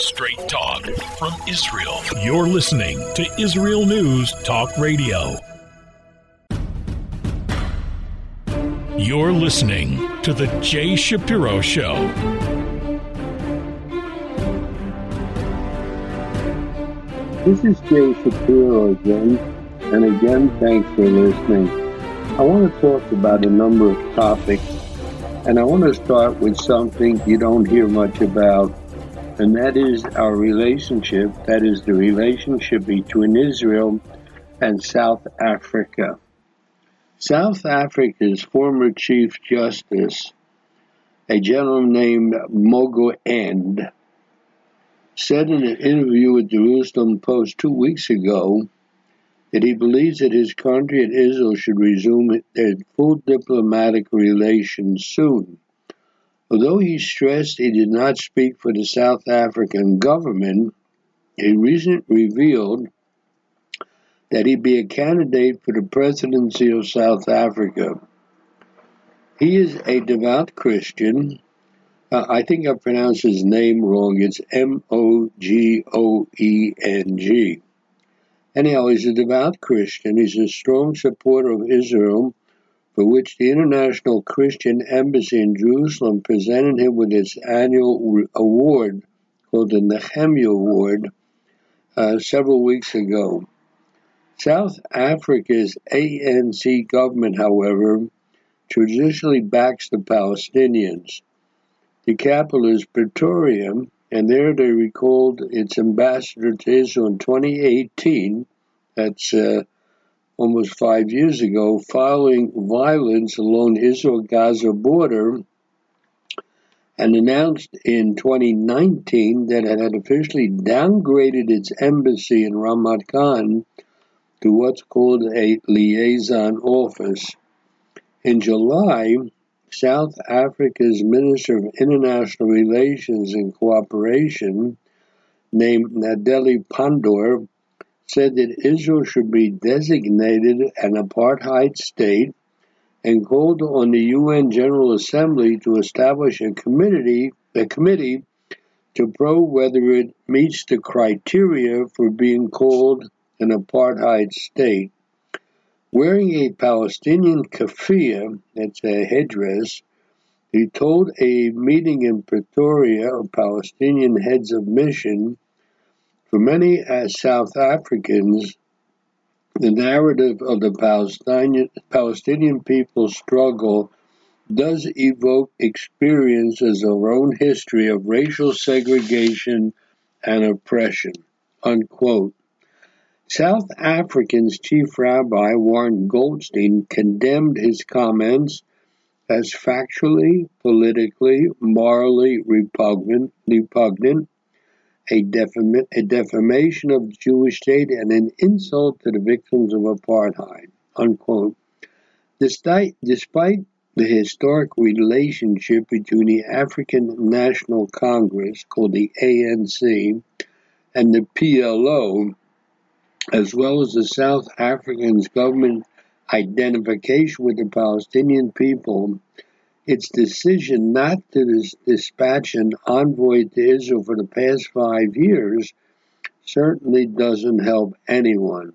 Straight talk from Israel. You're listening to Israel News Talk Radio. You're listening to The Jay Shapiro Show. This is Jay Shapiro again, and again, thanks for listening. I want to talk about a number of topics, and I want to start with something you don't hear much about and that is our relationship, that is the relationship between Israel and South Africa. South Africa's former Chief Justice, a gentleman named Mogo End, said in an interview with the Jerusalem Post two weeks ago that he believes that his country and Israel should resume their full diplomatic relations soon. Although he stressed he did not speak for the South African government, he recently revealed that he'd be a candidate for the presidency of South Africa. He is a devout Christian. Uh, I think I pronounced his name wrong. It's M O G O E N G. Anyhow, he's a devout Christian. He's a strong supporter of Israel for which the International Christian Embassy in Jerusalem presented him with its annual award called the Nehemiah Award uh, several weeks ago. South Africa's ANC government, however, traditionally backs the Palestinians. The capital is Pretoria, and there they recalled its ambassador to Israel in 2018. That's uh, almost five years ago, following violence along Israel Gaza border, and announced in 2019 that it had officially downgraded its embassy in Ramat Gan to what's called a liaison office. In July, South Africa's Minister of International Relations and Cooperation, named Naledi Pandor, said that Israel should be designated an apartheid state and called on the UN General Assembly to establish a committee, a committee to probe whether it meets the criteria for being called an apartheid state. Wearing a Palestinian keffiyeh, that's a headdress, he told a meeting in Pretoria of Palestinian heads of mission for many as South Africans, the narrative of the Palestinian, Palestinian people's struggle does evoke experiences of our own history of racial segregation and oppression. Unquote. South Africa's chief rabbi, Warren Goldstein, condemned his comments as factually, politically, morally repugnant, repugnant a, a defamation of the Jewish state and an insult to the victims of apartheid. Unquote. Despite, despite the historic relationship between the African National Congress, called the ANC, and the PLO, as well as the South Africans' government identification with the Palestinian people, its decision not to dispatch an envoy to Israel for the past five years certainly doesn't help anyone.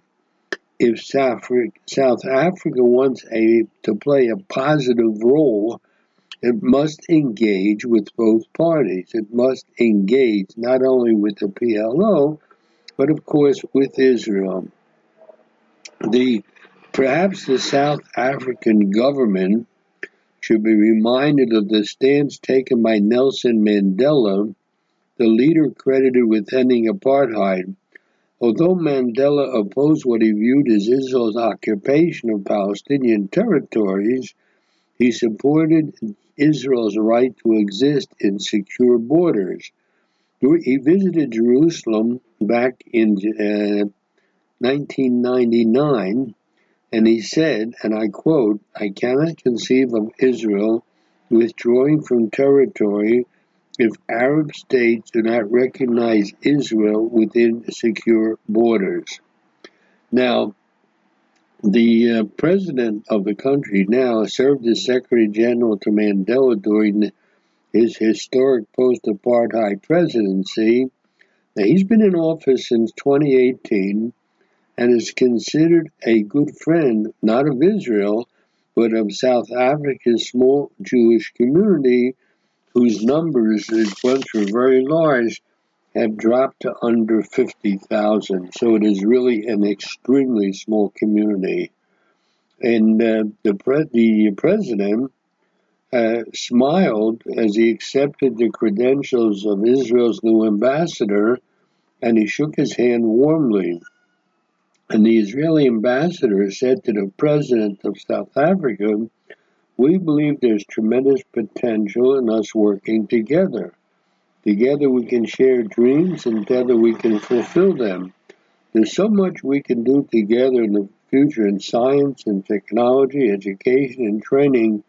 If South Africa wants a, to play a positive role, it must engage with both parties. It must engage not only with the PLO, but of course with Israel. The perhaps the South African government should be reminded of the stance taken by Nelson Mandela, the leader credited with ending apartheid. Although Mandela opposed what he viewed as Israel's occupation of Palestinian territories, he supported Israel's right to exist in secure borders. He visited Jerusalem back in uh, 1999 and he said, and I quote, I cannot conceive of Israel withdrawing from territory if Arab states do not recognize Israel within secure borders. Now, the uh, president of the country now served as Secretary General to Mandela during his historic post apartheid presidency Now, he's been in office since 2018 and is considered a good friend, not of Israel, but of South Africa's small Jewish community, whose numbers, once were very large, have dropped to under 50,000. So it is really an extremely small community. And uh, the, pre- the president uh, smiled as he accepted the credentials of Israel's new ambassador, and he shook his hand warmly. And the Israeli ambassador said to the president of South Africa, We believe there's tremendous potential in us working together. Together we can share dreams, and together we can fulfill them. There's so much we can do together in the future in science and technology, education and training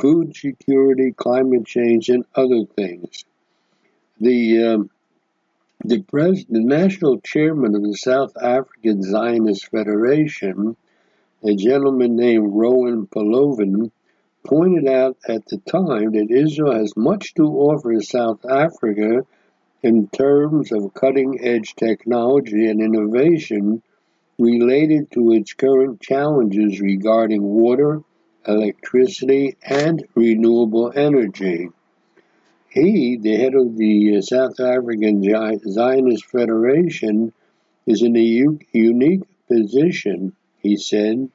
food security, climate change, and other things. The um, the, national chairman of the South African Zionist Federation, a gentleman named Rowan Polovin, pointed out at the time that Israel has much to offer South Africa in terms of cutting edge technology and innovation related to its current challenges regarding water, electricity, and renewable energy. He, the head of the uh, South African Zionist Federation, is in a unique position, he said.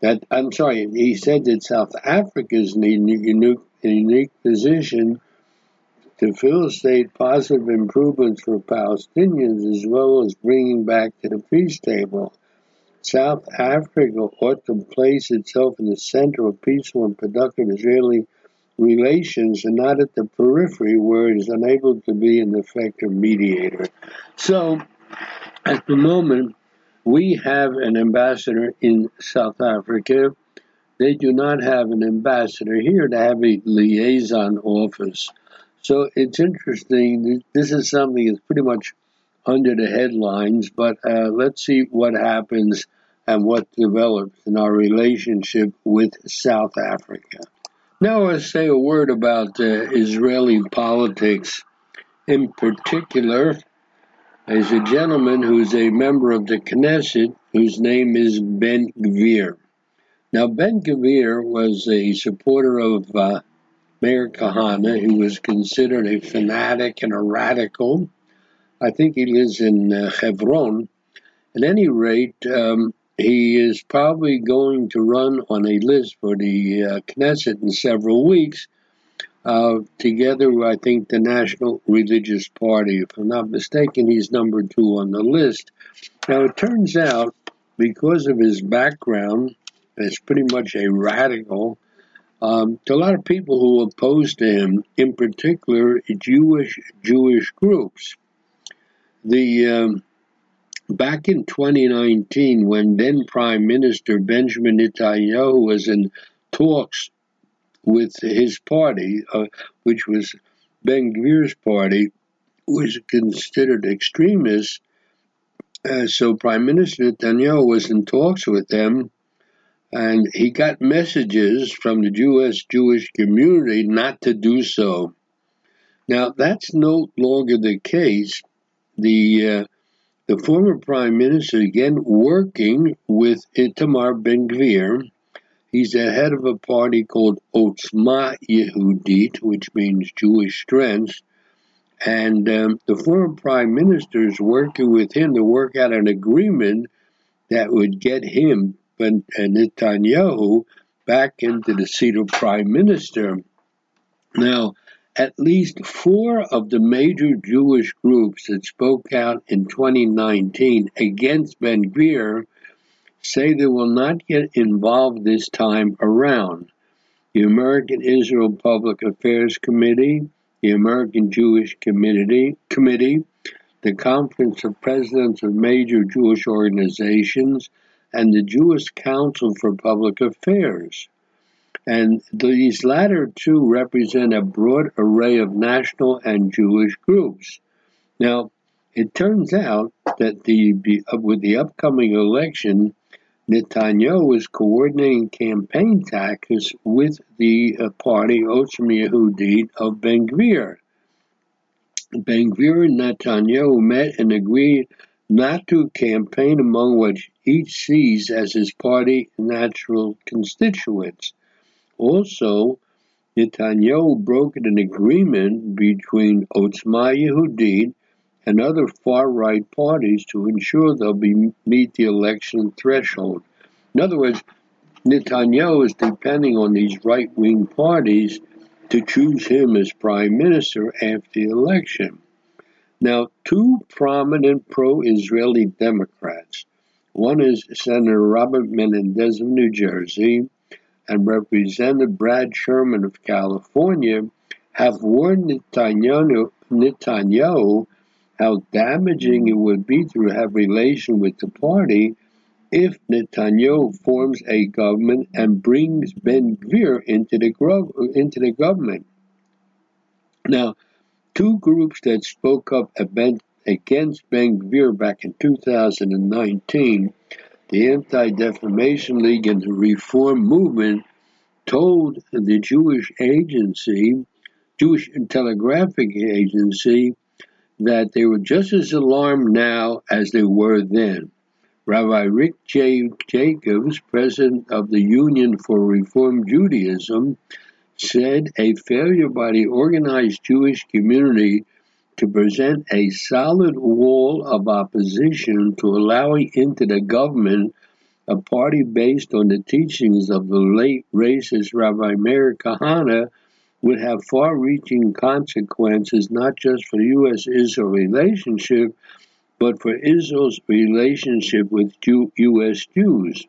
That I'm sorry, he said that South Africa is in a unique, unique position to facilitate positive improvements for Palestinians as well as bringing back to the peace table South Africa ought to place itself in the center of peaceful and productive Israeli relations and not at the periphery where it is unable to be an effective mediator. So, at the moment, we have an ambassador in South Africa. They do not have an ambassador here to have a liaison office. So it's interesting. This is something that's pretty much under the headlines, but uh, let's see what happens and what develops in our relationship with South Africa. Now, I'll say a word about uh, Israeli politics. In particular, there's a gentleman who's a member of the Knesset whose name is Ben Gvir. Now, Ben Gvir was a supporter of uh, Meir Kahane, who was considered a fanatic and a radical. I think he lives in uh, Hebron. At any rate, um, he is probably going to run on a list for the uh, Knesset in several weeks. Uh, together, I think the National Religious Party. If I'm not mistaken, he's number two on the list. Now, it turns out, because of his background, as pretty much a radical, um, to a lot of people who oppose to him, in particular Jewish Jewish groups. The um, back in 2019, when then Prime Minister Benjamin Netanyahu was in talks with his party, uh, which was Ben Gvir's party, was considered extremist. Uh, so Prime Minister Netanyahu was in talks with them, and he got messages from the U.S. Jewish community not to do so. Now that's no longer the case. The uh, the former prime minister again working with Itamar Ben Gvir. He's the head of a party called Otzma Yehudit, which means Jewish Strength. And um, the former prime minister is working with him to work out an agreement that would get him and Netanyahu back into the seat of prime minister. Now, at least four of the major Jewish groups that spoke out in 2019 against Ben Gvir say they will not get involved this time around. The American Israel Public Affairs Committee, the American Jewish Committee, Committee the Conference of Presidents of Major Jewish Organizations, and the Jewish Council for Public Affairs. And these latter two represent a broad array of national and Jewish groups. Now, it turns out that the with the upcoming election, Netanyahu is coordinating campaign tactics with the uh, party Otzma Yehudit of Ben Gvir. Ben Gvir and Netanyahu met and agreed not to campaign among what each sees as his party natural constituents. Also, Netanyahu brokered an agreement between Otzma Yehudit and other far-right parties to ensure they'll be, meet the election threshold. In other words, Netanyahu is depending on these right-wing parties to choose him as prime minister after the election. Now, two prominent pro-Israeli Democrats, one is Senator Robert Menendez of New Jersey and Representative Brad Sherman of California, have warned Netanyahu, how damaging it would be to have relation with the party if Netanyahu forms a government and brings Ben Gvir into the, into the government. Now, two groups that spoke up against Ben Gvir back in 2019, the Anti-Defamation League and the Reform Movement, told the Jewish agency, Jewish Telegraphic Agency, that they were just as alarmed now as they were then. Rabbi Rick J. Jacobs, president of the Union for Reform Judaism, said a failure by the organized Jewish community to present a solid wall of opposition to allowing into the government a party based on the teachings of the late racist Rabbi Meir Kahane would have far reaching consequences not just for the U.S. Israel relationship, but for Israel's relationship with U.S. Jews.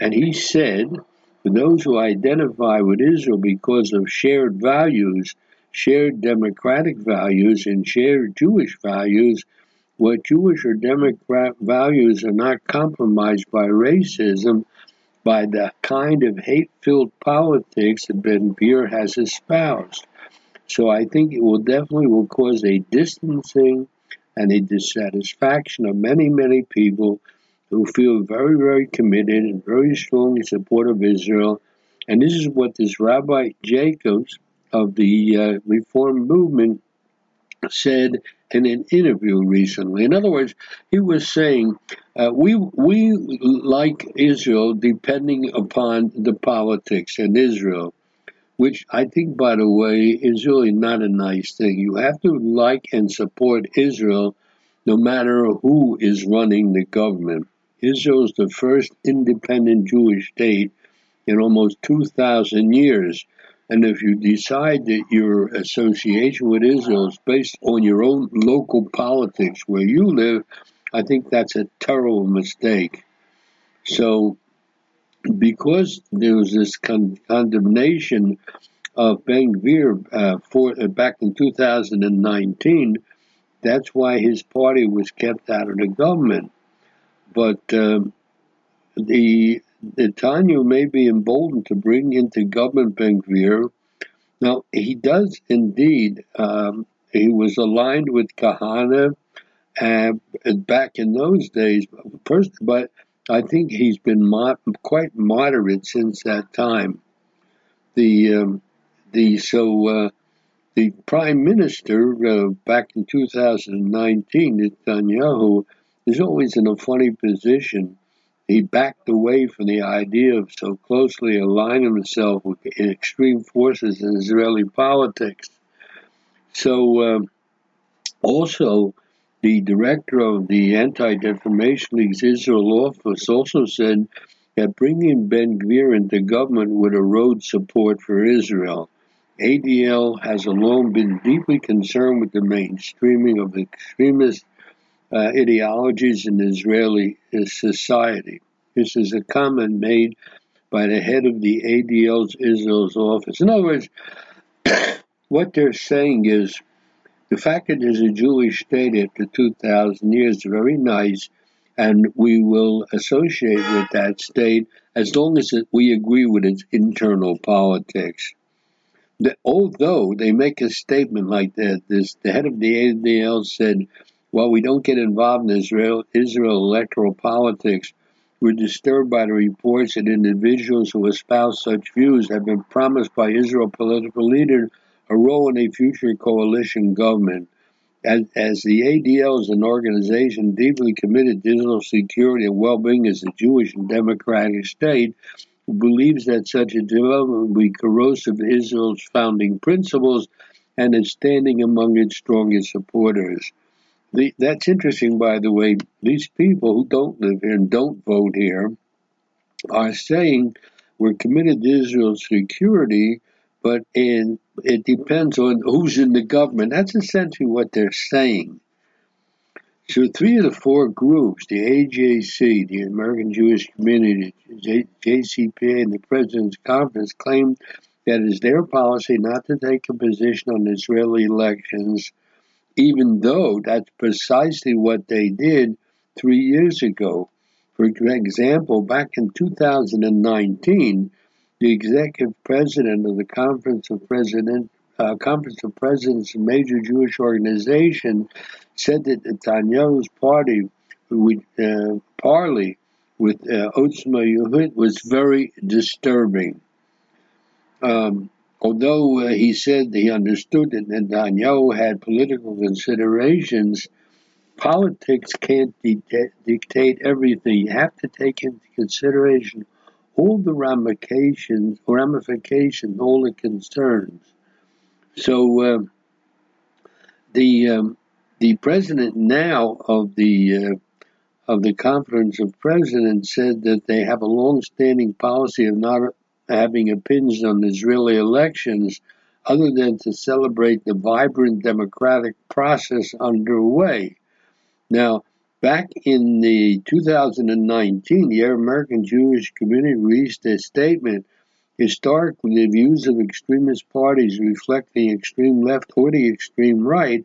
And he said, for those who identify with Israel because of shared values, shared democratic values, and shared Jewish values, what Jewish or Democrat values are not compromised by racism, by the kind of hate filled politics that Ben Gvir has espoused. So I think it will definitely will cause a distancing and a dissatisfaction of many, many people who feel very, very committed and very strong in support of Israel. And this is what this Rabbi Jacobs of the uh, Reform movement said in an interview recently. In other words, he was saying uh, we we like Israel depending upon the politics in Israel, which I think, by the way, is really not a nice thing. You have to like and support Israel, no matter who is running the government. Israel is the first independent Jewish state in almost 2,000 years. And if you decide that your association with Israel is based on your own local politics where you live, I think that's a terrible mistake. So, because there was this con- condemnation of Ben Gvir uh, uh, back in 2019, that's why his party was kept out of the government. But um, the Netanyahu may be emboldened to bring into government Ben Gvir. Now, he does indeed, um, he was aligned with Kahane uh, back in those days, first, but I think he's been mo- quite moderate since that time. The um, the so uh, the prime minister uh, back in 2019, Netanyahu, is always in a funny position he backed away from the idea of so closely aligning himself with extreme forces in Israeli politics. So, uh, also, the director of the Anti Defamation League's Israel office also said that bringing Ben Gvir into government would erode support for Israel. ADL has alone been deeply concerned with the mainstreaming of extremist uh, ideologies in Israeli uh, society. This is a comment made by the head of the ADL's Israel's office. In other words, what they're saying is the fact that there's a Jewish state after 2,000 years is very nice, and we will associate with that state as long as we agree with its internal politics. The, although they make a statement like that, this the head of the ADL said while we don't get involved in Israel, Israel electoral politics, we're disturbed by the reports that individuals who espouse such views have been promised by Israel political leaders a role in a future coalition government. as, as the ADL is an organization deeply committed to Israel security and well-being as a Jewish and democratic state, believes that such a development would be corrosive to Israel's founding principles and is standing among its strongest supporters. The, that's interesting, by the way. These people who don't live here and don't vote here are saying we're committed to Israel's security, but in, it depends on who's in the government. That's essentially what they're saying. So, three of the four groups, the AJC, the American Jewish Community, the JCPA, and the President's Conference, claim that it is their policy not to take a position on Israeli elections, even though that's precisely what they did three years ago. For example, back in 2019, the executive president of the Conference of President uh, Conference of Presidents, a major Jewish organization, said that Netanyahu's party would uh, parley with uh, Otzma Yehudit was very disturbing. Um, although uh, he said he understood that Netanyahu had political considerations, politics can't dictate everything. You have to take into consideration all the ramifications, ramifications, all the concerns. So uh, the um, the president now of the uh, of the Conference of Presidents said that they have a long-standing policy of not having opinions on Israeli elections, other than to celebrate the vibrant democratic process underway. Now, back in the 2019, the American Jewish community released a statement Historically, the views of extremist parties reflect the extreme left or the extreme right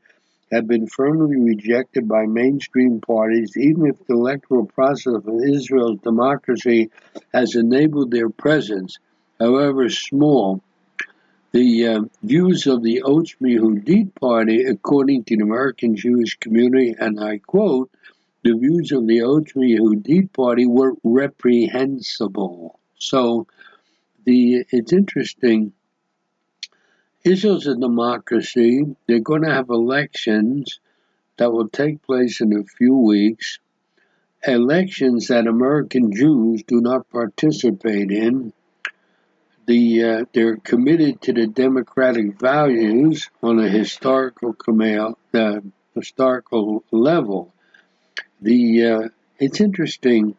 have been firmly rejected by mainstream parties, even if the electoral process of Israel's democracy has enabled their presence, however small. The uh, views of the Otzma Yehudit party, according to the American Jewish community, and I quote, the views of the Otzma Yehudit party were reprehensible. So the it's interesting. Israel's a democracy. They're going to have elections that will take place in a few weeks. Elections that American Jews do not participate in. The, uh, they're committed to the democratic values on a historical uh, historical level. The uh, it's interesting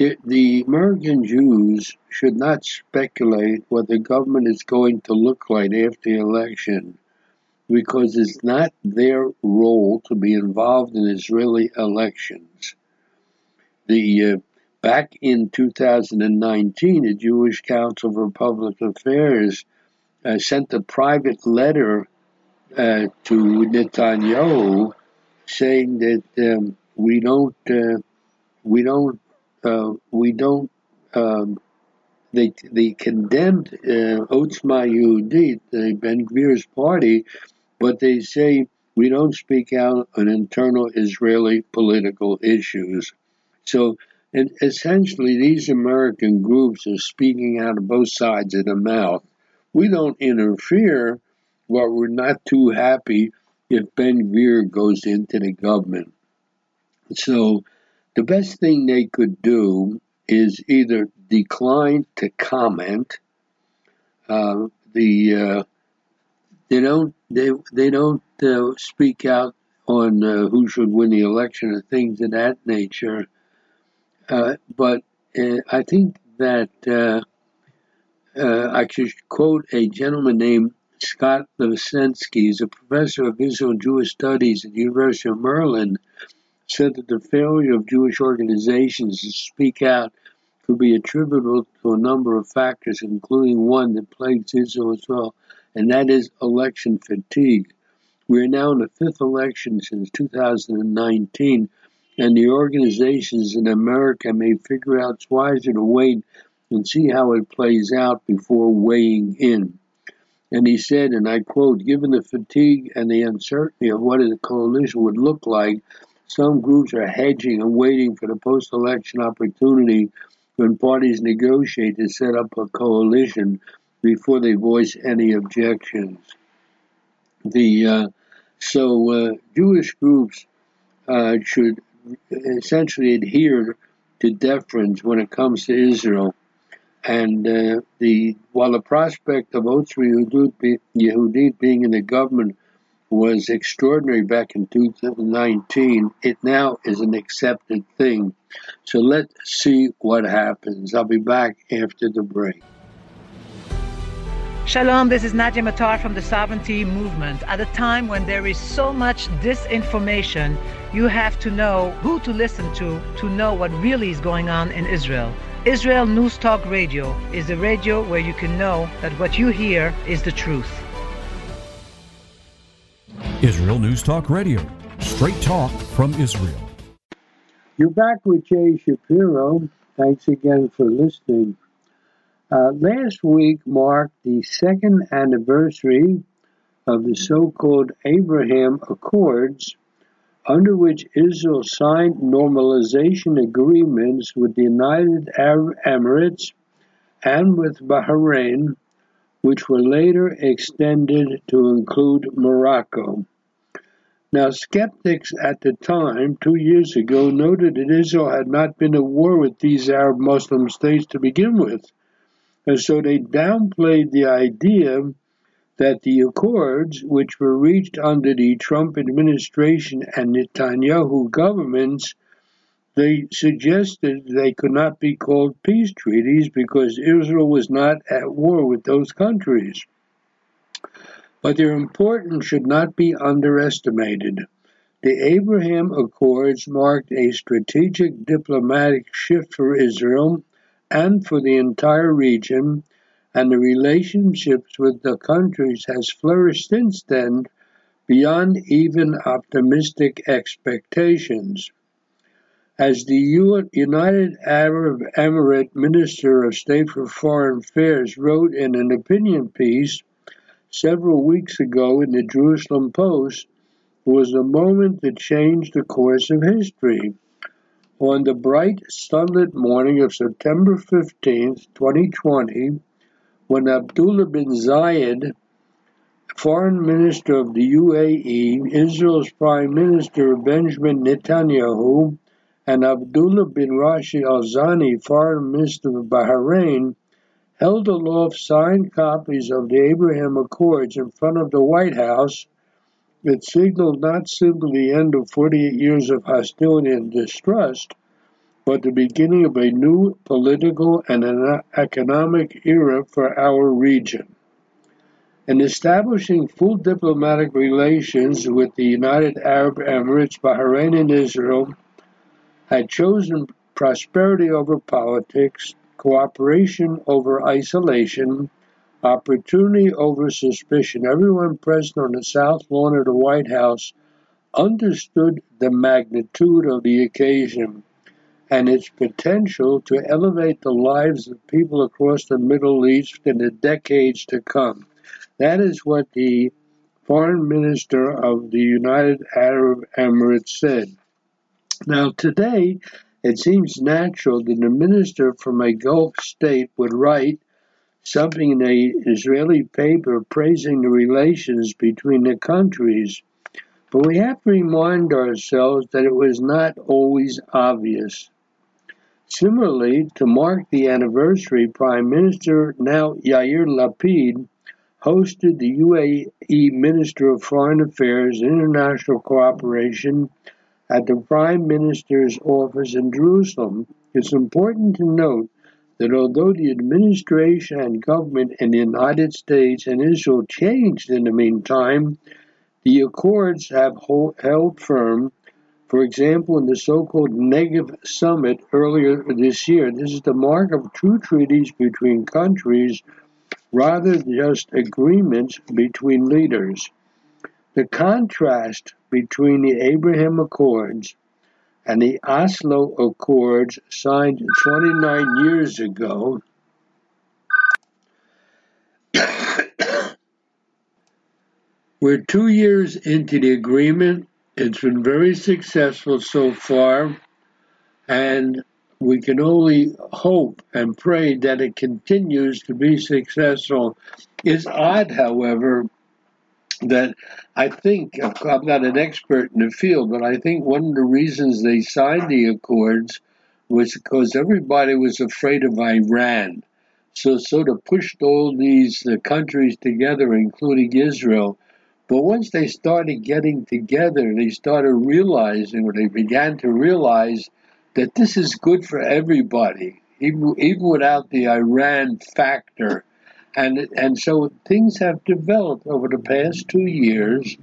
the, the American Jews should not speculate what the government is going to look like after the election because it's not their role to be involved in Israeli elections. The uh, back in 2019, the Jewish Council for Public Affairs uh, sent a private letter uh, to Netanyahu saying that um, we don't uh, we don't uh, we don't. Um, they they condemned uh, Otzma Yehudit, the Ben Gvir's party, but they say we don't speak out on internal Israeli political issues. So, and essentially, these American groups are speaking out of both sides of the mouth. We don't interfere, but we're not too happy if Ben Gvir goes into the government. So the best thing they could do is either decline to comment. Uh, the uh, they don't they they don't uh, speak out on uh, who should win the election or things of that nature. Uh, but uh, I think that I should quote a gentleman named Scott Lasensky. He's a professor of Israel Jewish Studies at the University of Maryland said that the failure of Jewish organizations to speak out could be attributable to a number of factors, including one that plagues Israel as well, and that is election fatigue. We are now in the fifth election since 2019, and the organizations in America may figure out it's wiser to wait and see how it plays out before weighing in. And he said, and I quote, given the fatigue and the uncertainty of what a coalition would look like, some groups are hedging and waiting for the post election opportunity when parties negotiate to set up a coalition before they voice any objections. The uh, So uh, Jewish groups uh, should essentially adhere to deference when it comes to Israel. And uh, the while the prospect of Otzma Yehudit being in the government was extraordinary back in 2019, it now is an accepted thing. So let's see what happens. I'll be back after the break. Shalom, this is Nadia Matar from the Sovereignty Movement. At a time when there is so much disinformation, you have to know who to listen to to know what really is going on in Israel. Israel News Talk Radio is the radio where you can know that what you hear is the truth. Israel News Talk Radio, straight talk from Israel. You're back with Jay Shapiro. Thanks again for listening. Uh, last week marked the second anniversary of the so called Abraham Accords, under which Israel signed normalization agreements with the United Arab Emirates and with Bahrain, which were later extended to include Morocco. Now, skeptics at the time, two years ago, noted that Israel had not been at war with these Arab Muslim states to begin with and so they downplayed the idea that the accords, which were reached under the Trump administration and Netanyahu governments, they suggested they could not be called peace treaties because Israel was not at war with those countries. But their importance should not be underestimated. The Abraham Accords marked a strategic diplomatic shift for Israel and for the entire region, and the relationships with the countries has flourished since then beyond even optimistic expectations. As the United Arab Emirate Minister of State for Foreign Affairs wrote in an opinion piece several weeks ago in the Jerusalem Post, was a moment that changed the course of history. On the bright, sunlit morning of September 15, 2020, when Abdullah bin Zayed, Foreign Minister of the UAE, Israel's Prime Minister Benjamin Netanyahu, and Abdullah bin Rashid Al Zani, Foreign Minister of Bahrain, held aloft signed copies of the Abraham Accords in front of the White House that signaled not simply the end of 48 years of hostility and distrust, but the beginning of a new political and economic era for our region. In establishing full diplomatic relations with the United Arab Emirates, Bahrain, and Israel, had chosen prosperity over politics, cooperation over isolation, opportunity over suspicion. Everyone present on the south lawn of the White House understood the magnitude of the occasion and its potential to elevate the lives of people across the Middle East in the decades to come. That is what the foreign minister of the United Arab Emirates said. Now, today, it seems natural that a minister from a Gulf state would write something in an Israeli paper praising the relations between the countries. But we have to remind ourselves that it was not always obvious. Similarly, to mark the anniversary, Prime Minister now Yair Lapid hosted the UAE Minister of Foreign Affairs International Cooperation at the Prime Minister's office in Jerusalem. It's important to note that although the administration and government in the United States and Israel changed in the meantime, the accords have held firm. For example, in the so called Negev Summit earlier this year, this is the mark of true treaties between countries rather than just agreements between leaders. The contrast between the Abraham Accords and the Oslo Accords signed 29 years ago We're two years into the agreement. It's been very successful so far, and we can only hope and pray that it continues to be successful. It's odd, however, that I think I'm not an expert in the field, but I think one of the reasons they signed the accords was because everybody was afraid of Iran. So sort of pushed all these uh, countries together, including Israel. But once they started getting together, they started realizing, or they began to realize, that this is good for everybody, even, even without the Iran factor. And, and so things have developed over the past two years.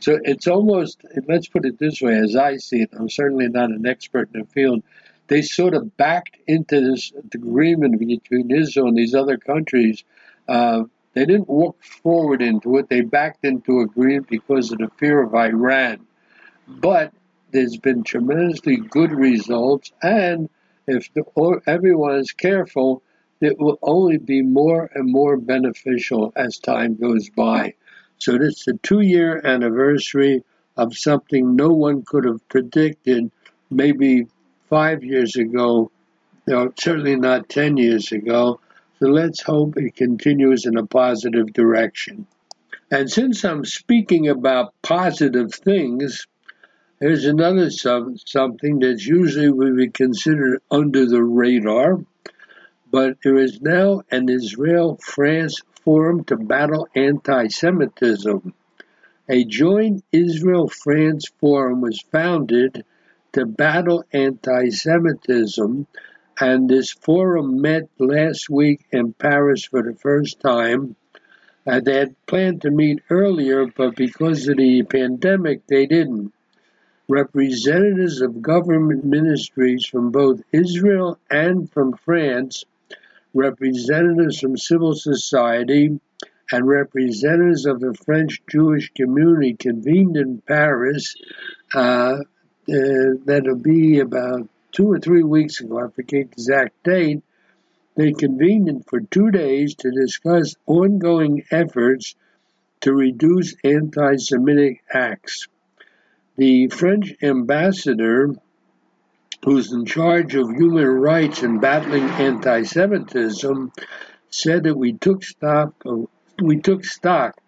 So it's almost, let's put it this way, as I see it, I'm certainly not an expert in the field, they sort of backed into this agreement between Israel and these other countries. Uh, they didn't walk forward into it. They backed into agreement because of the fear of Iran. But there's been tremendously good results, and if the, everyone is careful, it will only be more and more beneficial as time goes by. So is the two-year anniversary of something no one could have predicted maybe five years ago, no, certainly not 10 years ago. So let's hope it continues in a positive direction. And since I'm speaking about positive things, here's another some, something that's usually would be considered under the radar, but there is now an Israel France forum to battle anti Semitism. A joint Israel France forum was founded to battle anti Semitism, and this forum met last week in Paris for the first time. Uh, they had planned to meet earlier, but because of the pandemic, they didn't. Representatives of government ministries from both Israel and from France, representatives from civil society, and representatives of the French Jewish community convened in Paris uh, uh, that'll be about two or three weeks ago, I forget the exact date, they convened for two days to discuss ongoing efforts to reduce anti Semitic acts. The French ambassador, who's in charge of human rights and battling anti Semitism, said that we took stock of, we took stock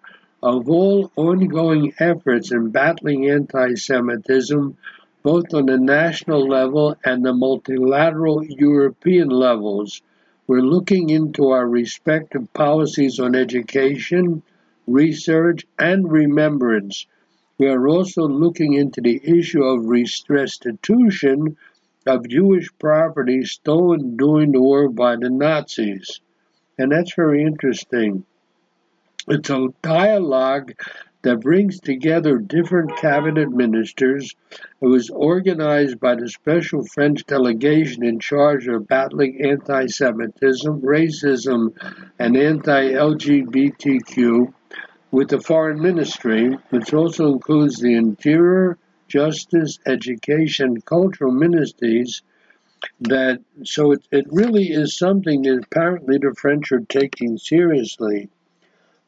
of all ongoing efforts in battling anti Semitism both on the national level and the multilateral European levels. We're looking into our respective policies on education, research, and remembrance. We are also looking into the issue of restitution of Jewish property stolen during the war by the Nazis. And that's very interesting. It's a dialogue that brings together different cabinet ministers. It was organized by the special French delegation in charge of battling anti Semitism, racism, and anti LGBTQ with the foreign ministry, which also includes the interior, justice, education, cultural ministries. That so it, it really is something that apparently the French are taking seriously.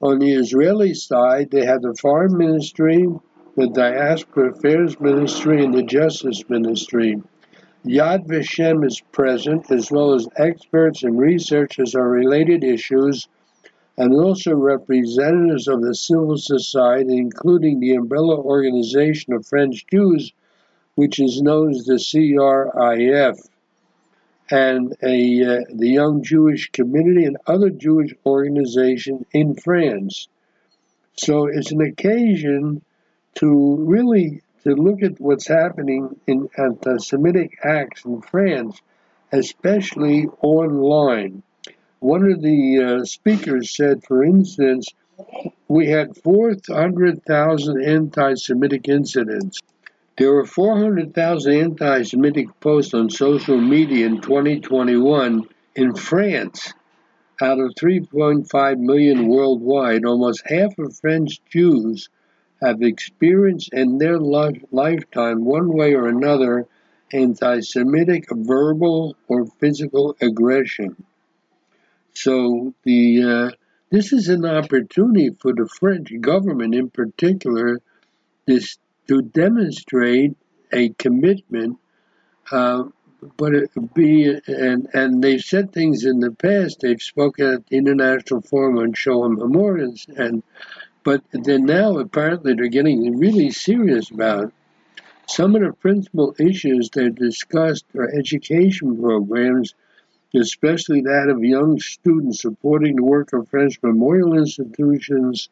On the Israeli side, they have the Foreign Ministry, the Diaspora Affairs Ministry, and the Justice Ministry. Yad Vashem is present, as well as experts and researchers on related issues, and also representatives of the civil society, including the umbrella organization of French Jews, which is known as the CRIF and a, uh, the Young Jewish Community and other Jewish organizations in France. So it's an occasion to really to look at what's happening in anti-Semitic acts in France, especially online. One of the uh, speakers said, for instance, we had 400,000 anti-Semitic incidents. There were 400,000 anti Semitic posts on social media in 2021 in France. Out of 3.5 million worldwide, almost half of French Jews have experienced in their life, lifetime, one way or another, anti Semitic verbal or physical aggression. So the uh, this is an opportunity for the French government in particular this to demonstrate a commitment, uh, but it be and and they've said things in the past. They've spoken at the International Forum on Shoah Memorials, and But then now apparently they're getting really serious about it. Some of the principal issues they discussed are education programs, especially that of young students supporting the work of French memorial institutions.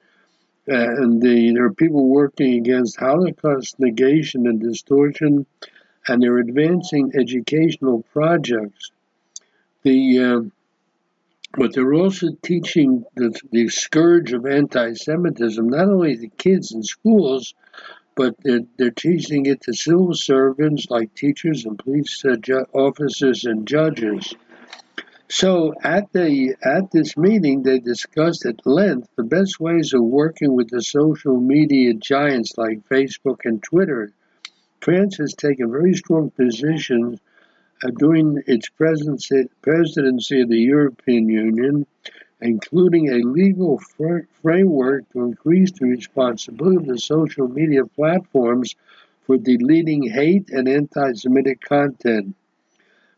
Uh, and the, there are people working against Holocaust negation and distortion, and they're advancing educational projects. The uh, but they're also teaching the, the scourge of anti-Semitism not only to kids in schools, but they're, they're teaching it to civil servants like teachers and police uh, ju- officers and judges. So at the at this meeting, they discussed at length the best ways of working with the social media giants like Facebook and Twitter. France has taken very strong positions uh, during its presidency, presidency of the European Union including a legal fr- framework to increase the responsibility of the social media platforms for deleting hate and anti Semitic content.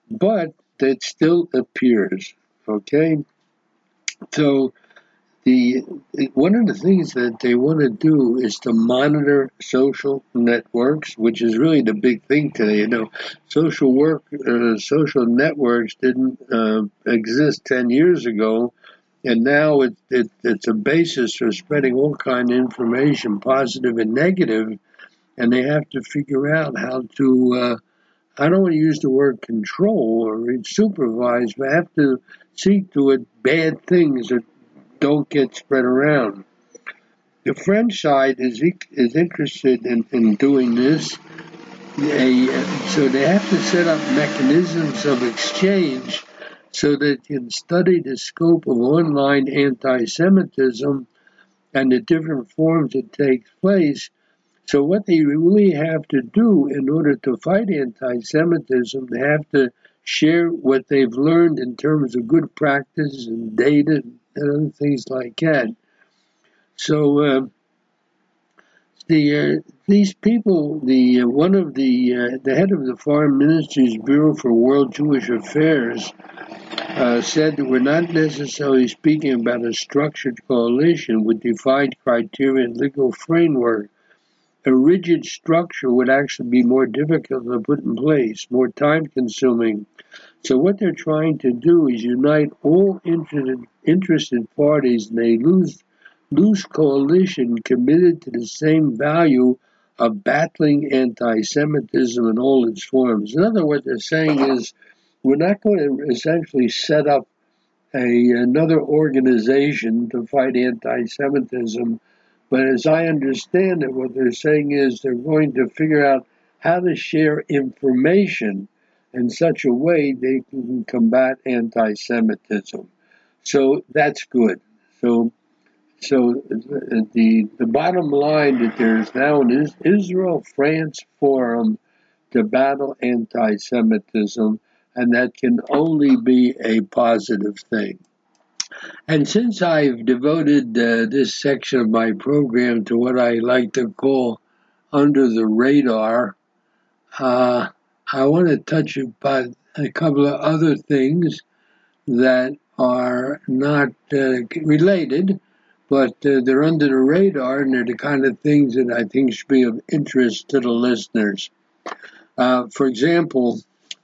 But that still appears, okay? So, the one of the things that they want to do is to monitor social networks, which is really the big thing today. You know, social work, uh, social networks didn't uh, exist ten years ago, and now it, it, it's a basis for spreading all kind of information, positive and negative, and they have to figure out how to. Uh, I don't want to use the word control or supervise, but I have to see to it bad things that don't get spread around. The French side is is interested in, in doing this. They, so they have to set up mechanisms of exchange so that you can study the scope of online anti Semitism and the different forms that take place. So, what they really have to do in order to fight anti Semitism, they have to share what they've learned in terms of good practice and data and other things like that. So, uh, the uh, these people, the uh, one of the uh, the head of the Foreign Ministry's Bureau for World Jewish Affairs uh, said that we're not necessarily speaking about a structured coalition with defined criteria and legal framework. A rigid structure would actually be more difficult to put in place, more time consuming. So, what they're trying to do is unite all interested, interested parties in a loose, loose coalition committed to the same value of battling anti Semitism in all its forms. In other words, they're saying is we're not going to essentially set up a, another organization to fight anti Semitism. But as I understand it, what they're saying is they're going to figure out how to share information in such a way they can combat anti Semitism. So that's good. So so the the bottom line that there's now an Israel France forum to battle anti-Semitism, and that can only be a positive thing. And since I've devoted uh, this section of my program to what I like to call under the radar, uh, I want to touch upon a couple of other things that are not uh, related, but uh, they're under the radar and they're the kind of things that I think should be of interest to the listeners. Uh, for example,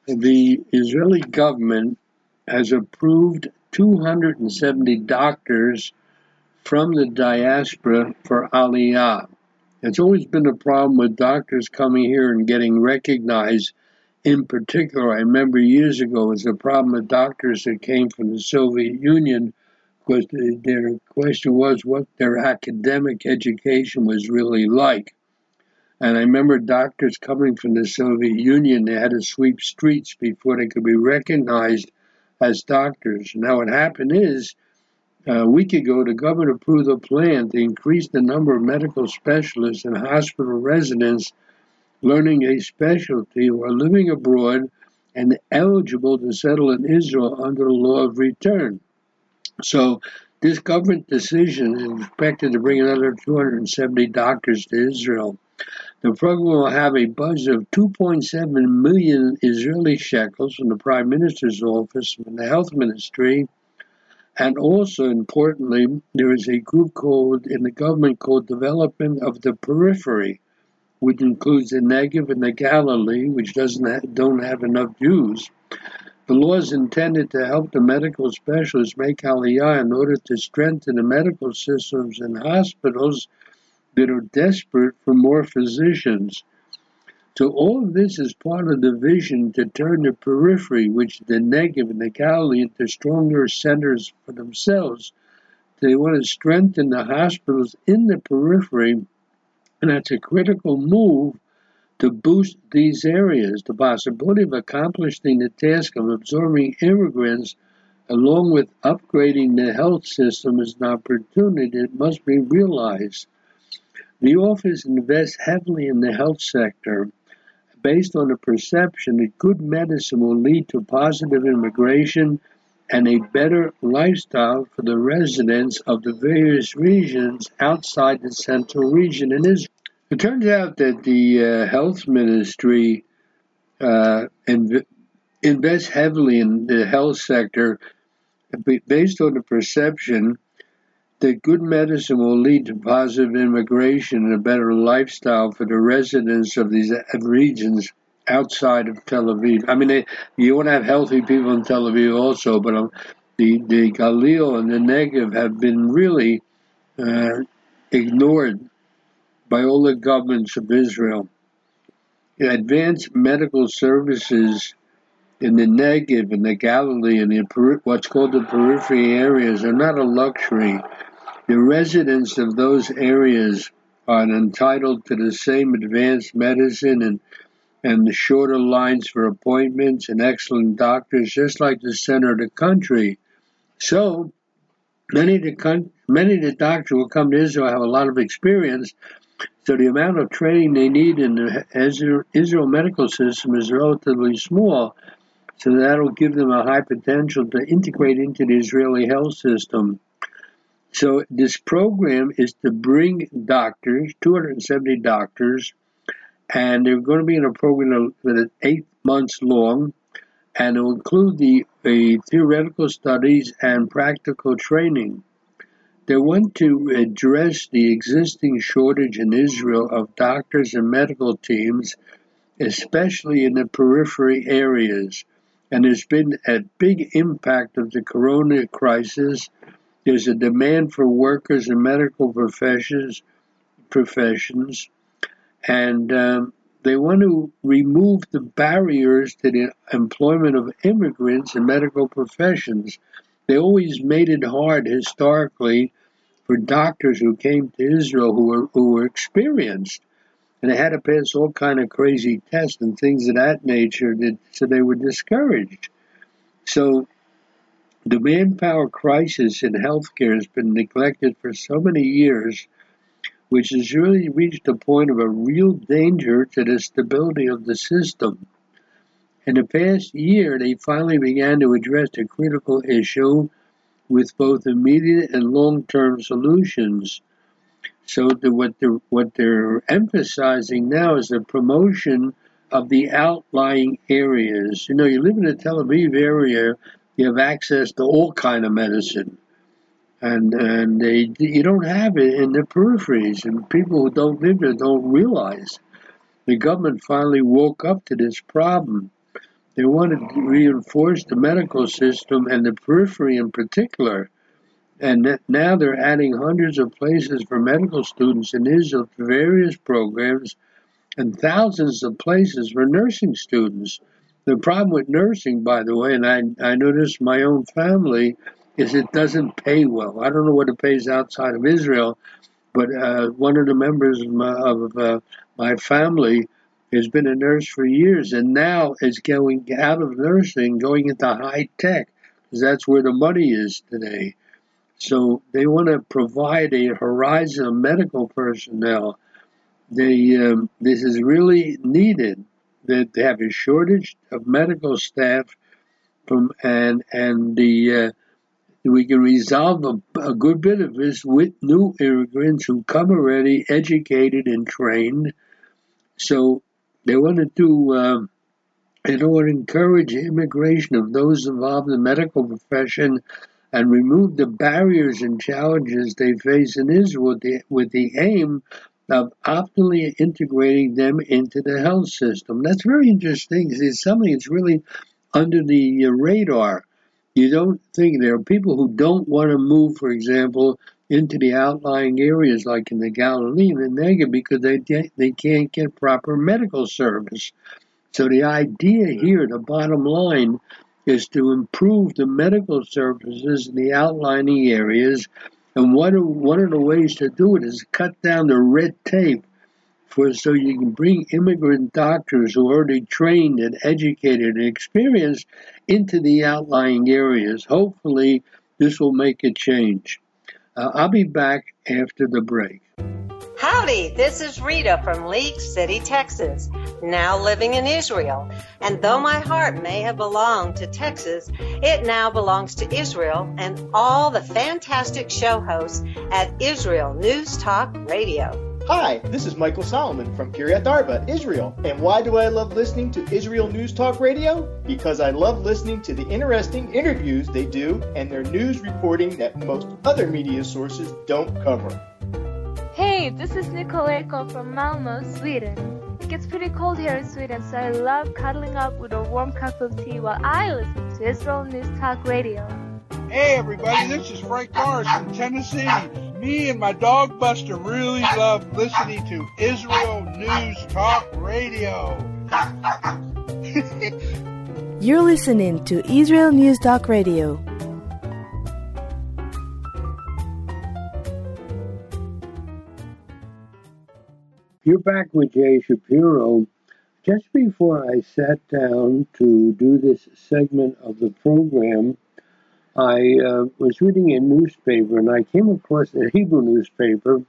the Israeli government has approved 270 doctors from the diaspora for Aliyah. It's always been a problem with doctors coming here and getting recognized. In particular, I remember years ago was a problem with doctors that came from the Soviet Union because their question was what their academic education was really like. And I remember doctors coming from the Soviet Union, they had to sweep streets before they could be recognized as doctors. Now, what happened is, a week ago, the government approved a plan to increase the number of medical specialists and hospital residents learning a specialty who are living abroad and eligible to settle in Israel under the law of return. So, this government decision is expected to bring another 270 doctors to Israel. The program will have a budget of 2.7 million Israeli shekels from the Prime Minister's office, from the Health Ministry, And also importantly, there is a group called in the government called Development of the Periphery, which includes the Negev and the Galilee, which doesn't ha- don't have enough Jews. The law is intended to help the medical specialists make aliyah in order to strengthen the medical systems and hospitals that are desperate for more physicians. So all of this is part of the vision to turn the periphery, which the and the Galilee, into stronger centers for themselves. They want to strengthen the hospitals in the periphery and that's a critical move to boost these areas. The possibility of accomplishing the task of absorbing immigrants along with upgrading the health system is an opportunity that must be realized. The office invests heavily in the health sector based on the perception that good medicine will lead to positive immigration and a better lifestyle for the residents of the various regions outside the central region in Israel. It turns out that the uh, health ministry uh, inv- invests heavily in the health sector based on the perception that good medicine will lead to positive immigration and a better lifestyle for the residents of these regions outside of Tel Aviv. I mean, they, you want to have healthy people in Tel Aviv also, but um, the the Galil and the Negev have been really uh, ignored by all the governments of Israel. Advanced medical services in the Negev and the Galilee and the what's called the periphery areas are not a luxury. The residents of those areas are entitled to the same advanced medicine and and the shorter lines for appointments and excellent doctors, just like the center of the country. So many of the many of the doctors who come to Israel have a lot of experience. So the amount of training they need in the Israel medical system is relatively small. So that'll give them a high potential to integrate into the Israeli health system. So this program is to bring doctors, 270 doctors, and they're going to be in a program that is eight months long, and it will include the, the theoretical studies and practical training. They want to address the existing shortage in Israel of doctors and medical teams, especially in the periphery areas. And there's been a big impact of the corona crisis. There's a demand for workers in medical professions, professions, and um, they want to remove the barriers to the employment of immigrants in medical professions. They always made it hard historically for doctors who came to Israel who were who were experienced, and they had to pass all kind of crazy tests and things of that nature. That so they were discouraged. So the manpower crisis in healthcare has been neglected for so many years which has really reached a point of a real danger to the stability of the system. In the past year, they finally began to address the critical issue with both immediate and long-term solutions. So the, what what they're emphasizing now is the promotion of the outlying areas. You know, you live in the Tel Aviv area, you have access to all kind of medicine and and they you don't have it in the peripheries, and people who don't live there don't realize. The government finally woke up to this problem. They wanted to reinforce the medical system and the periphery in particular. And now they're adding hundreds of places for medical students in Israel various programs and thousands of places for nursing students. The problem with nursing, by the way, and I, I noticed my own family, is it doesn't pay well. I don't know what it pays outside of Israel, but uh, one of the members of, my, of uh, my, family has been a nurse for years and now is going out of nursing, going into high tech, because that's where the money is today. So they want to provide a horizon of medical personnel. They, um, this is really needed. That they have a shortage of medical staff from and and the uh, we can resolve a, a, good bit of this with new immigrants who come already educated and trained. So they want to do, want to encourage immigration of those involved in the medical profession and remove the barriers and challenges they face in Israel with the, with the aim of optimally integrating them into the health system. That's very interesting. It's something that's really under the uh, radar. You don't think there are people who don't want to move, for example, into the outlying areas like in the Galilee and the Negev because they they can't get proper medical service. So the idea here, the bottom line, is to improve the medical services in the outlying areas. And one of, one of the ways to do it is cut down the red tape for so you can bring immigrant doctors who are already trained and educated and experienced into the outlying areas. Hopefully, this will make a change. Uh, I'll be back after the break. Howdy, this is Rita from League City, Texas, now living in Israel. And though my heart may have belonged to Texas, it now belongs to Israel and all the fantastic show hosts at Israel News Talk Radio. Hi, this is Michael Solomon from Kiryat Arba, Israel. And why do I love listening to Israel News Talk Radio? Because I love listening to the interesting interviews they do and their news reporting that most other media sources don't cover. Hey, this is Nicole Eko from Malmo, Sweden. It gets pretty cold here in Sweden, so I love cuddling up with a warm cup of tea while I listen to Israel News Talk Radio. Hey everybody, this is Frank Morris from Tennessee. Me and my dog Buster really love listening to Israel News Talk Radio. You're listening to Israel News Talk Radio. You're back with Jay Shapiro. Just before I sat down to do this segment of the program, I uh, was reading a newspaper and I came across a Hebrew newspaper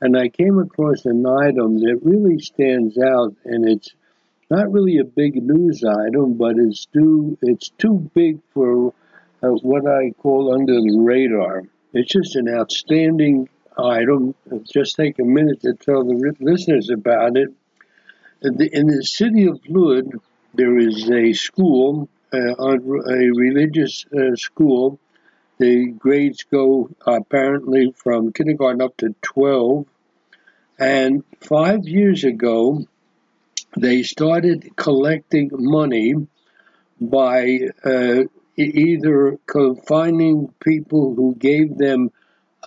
and I came across an item that really stands out and it's not really a big news item, but it's too it's too big for uh, what I call under the radar. It's just an outstanding item. Just take a minute to tell the listeners about it. In the, city of Lud, there is a school uh, a religious uh, school. The grades go apparently from kindergarten up to 12. And five years ago, they started collecting money by uh, either finding people who gave them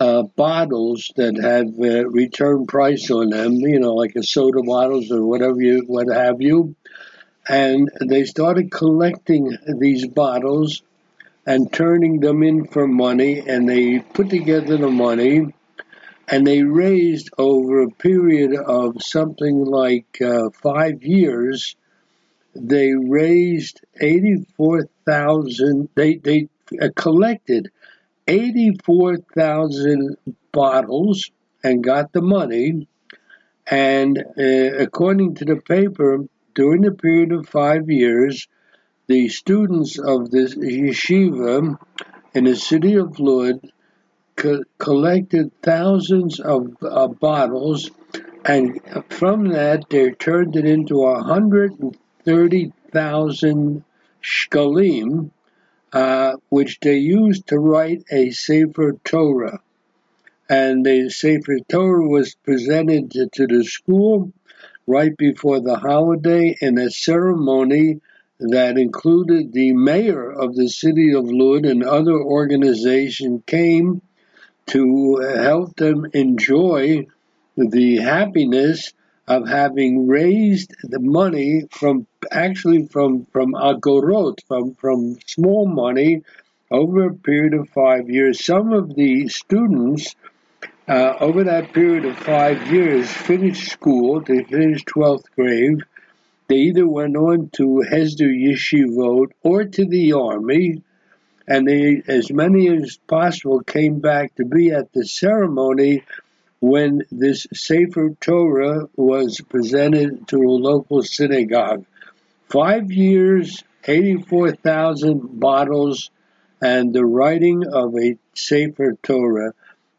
uh, bottles that have uh, return price on them, you know, like a soda bottles or whatever you, what have you, and they started collecting these bottles and turning them in for money and they put together the money and they raised over a period of something like uh, five years they raised 84,000 they they uh, collected 84,000 bottles and got the money. And uh, according to the paper during the period of five years, the students of this yeshiva in the city of Lud co- collected thousands of uh, bottles, and from that they turned it into 130,000 shkalim, uh, which they used to write a Sefer Torah. And the Sefer Torah was presented to, to the school right before the holiday in a ceremony that included the mayor of the city of Lud and other organizations came to help them enjoy the happiness of having raised the money from actually from from agorot from from small money over a period of five years. Some of the students uh, over that period of five years, finished school, they finished 12th grade. They either went on to Hesder Yeshivot or to the army, and they, as many as possible, came back to be at the ceremony when this Sefer Torah was presented to a local synagogue. Five years, 84,000 bottles, and the writing of a Sefer Torah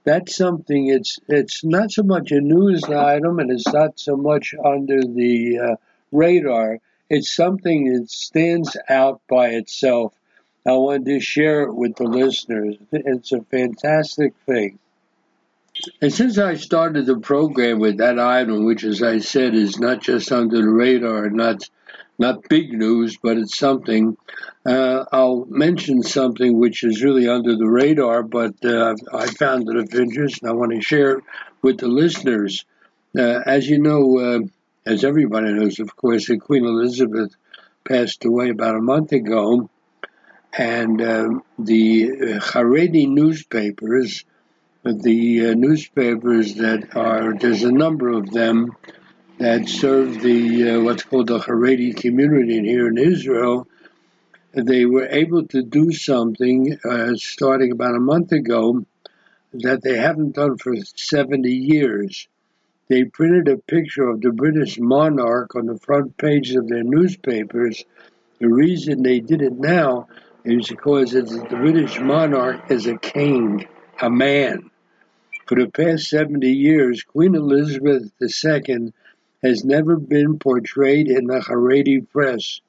that's something. It's it's not so much a news item, and it's not so much under the uh, radar. It's something that stands out by itself. I wanted to share it with the listeners. It's a fantastic thing. And since I started the program with that item, which, as I said, is not just under the radar, not not big news, but it's something. Uh, I'll mention something which is really under the radar, but uh, I found it of interest, and I want to share it with the listeners. Uh, as you know, uh, as everybody knows, of course, that Queen Elizabeth passed away about a month ago, and um, the Haredi newspapers the uh, newspapers that are there's a number of them that serve the uh, what's called the Haredi community here in Israel. They were able to do something uh, starting about a month ago that they haven't done for 70 years. They printed a picture of the British monarch on the front page of their newspapers. The reason they did it now is because the British monarch is a king, a man. For the past 70 years, Queen Elizabeth II has never been portrayed in the Haredi press,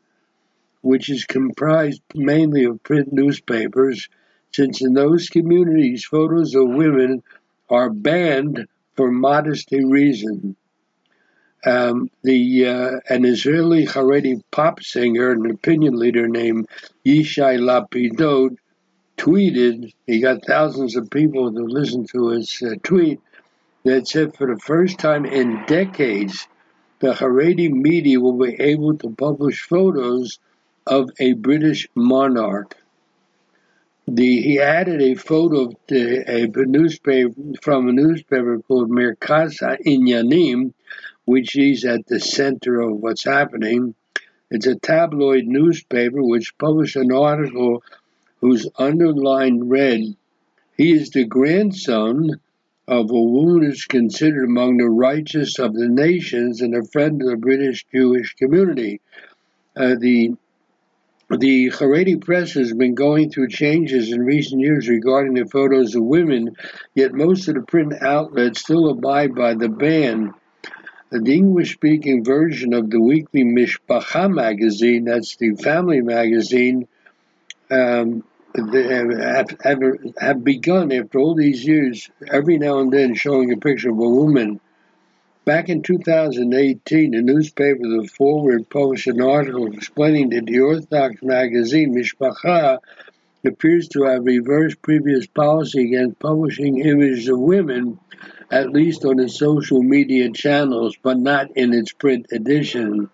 which is comprised mainly of print newspapers, since in those communities photos of women are banned for modesty reasons. Um, the uh, an Israeli Haredi pop singer and opinion leader named Yishai Lapidot tweeted, he got thousands of people to listen to his uh, tweet that said for the first time in decades, the Haredi media will be able to publish photos of a British monarch. The, he added a photo of the, a newspaper from a newspaper called Merkaz Inyanim, which is at the center of what's happening. It's a tabloid newspaper which published an article whose underline read, He is the grandson of a woman who is considered among the righteous of the nations and a friend of the British Jewish community. Uh, the the Haredi press has been going through changes in recent years regarding the photos of women, yet most of the print outlets still abide by the ban. The English speaking version of the weekly Mishpacha magazine, that's the family magazine, um, have, have, have begun after all these years, every now and then showing a picture of a woman. Back in 2018, the newspaper The Forward published an article explaining that the Orthodox magazine Mishpacha appears to have reversed previous policy against publishing images of women, at least on its social media channels, but not in its print edition.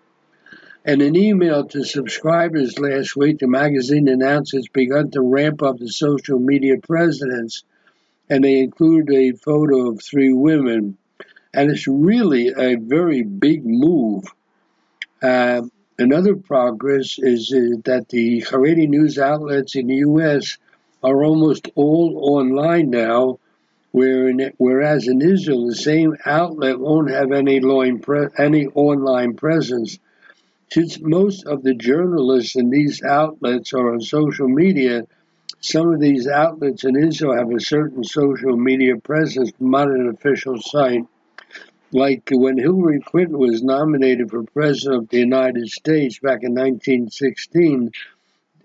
In an email to subscribers last week, the magazine announced it's begun to ramp up the social media presence, and they included a photo of three women. And it's really a very big move. Uh, another progress is uh, that the Haredi news outlets in the U.S. are almost all online now, whereas in Israel, the same outlet won't have any, any online presence. Since most of the journalists in these outlets are on social media, some of these outlets in Israel have a certain social media presence, not an official site. Like when Hillary Clinton was nominated for president of the United States back in 1916,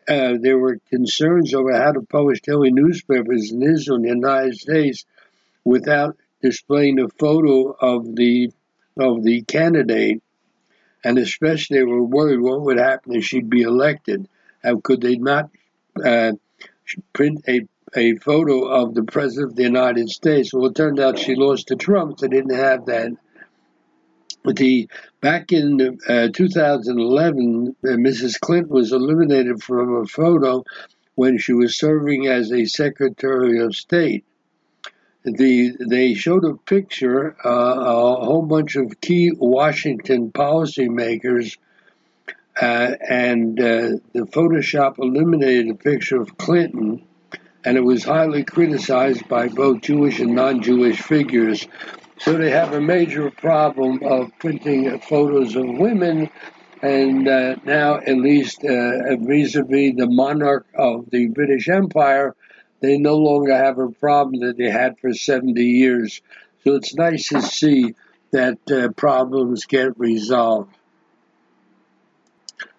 uh, there were concerns over how to publish daily newspapers in Israel in the United States without displaying a photo of the of the candidate and especially they were worried what would happen if she'd be elected. How could they not uh, print a a photo of the president of the United States? Well, it turned out she lost to Trump. They didn't have that. But the back in uh, 2011, uh, Mrs. Clinton was eliminated from a photo when she was serving as a Secretary of State the they showed a picture, uh, a whole bunch of key Washington policymakers, uh, and uh, the Photoshop eliminated a picture of Clinton, and it was highly criticized by both Jewish and non-Jewish figures. So they have a major problem of printing photos of women, and uh, now at least uh, vis-a-vis the monarch of the British Empire they no longer have a problem that they had for 70 years. So it's nice to see that uh, problems get resolved.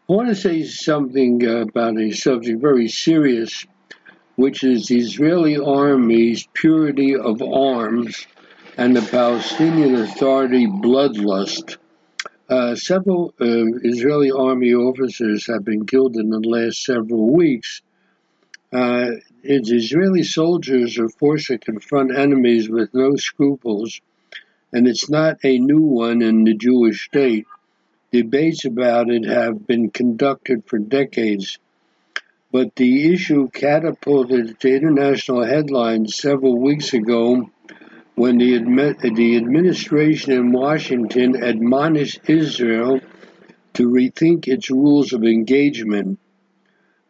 I want to say something about a subject very serious, which is the Israeli army's purity of arms and the Palestinian Authority bloodlust. Uh, several uh, Israeli army officers have been killed in the last several weeks. Uh, Israeli soldiers are forced to confront enemies with no scruples, and it's not a new one in the Jewish state. Debates about it have been conducted for decades, but the issue catapulted to international headlines several weeks ago when the, the administration in Washington admonished Israel to rethink its rules of engagement.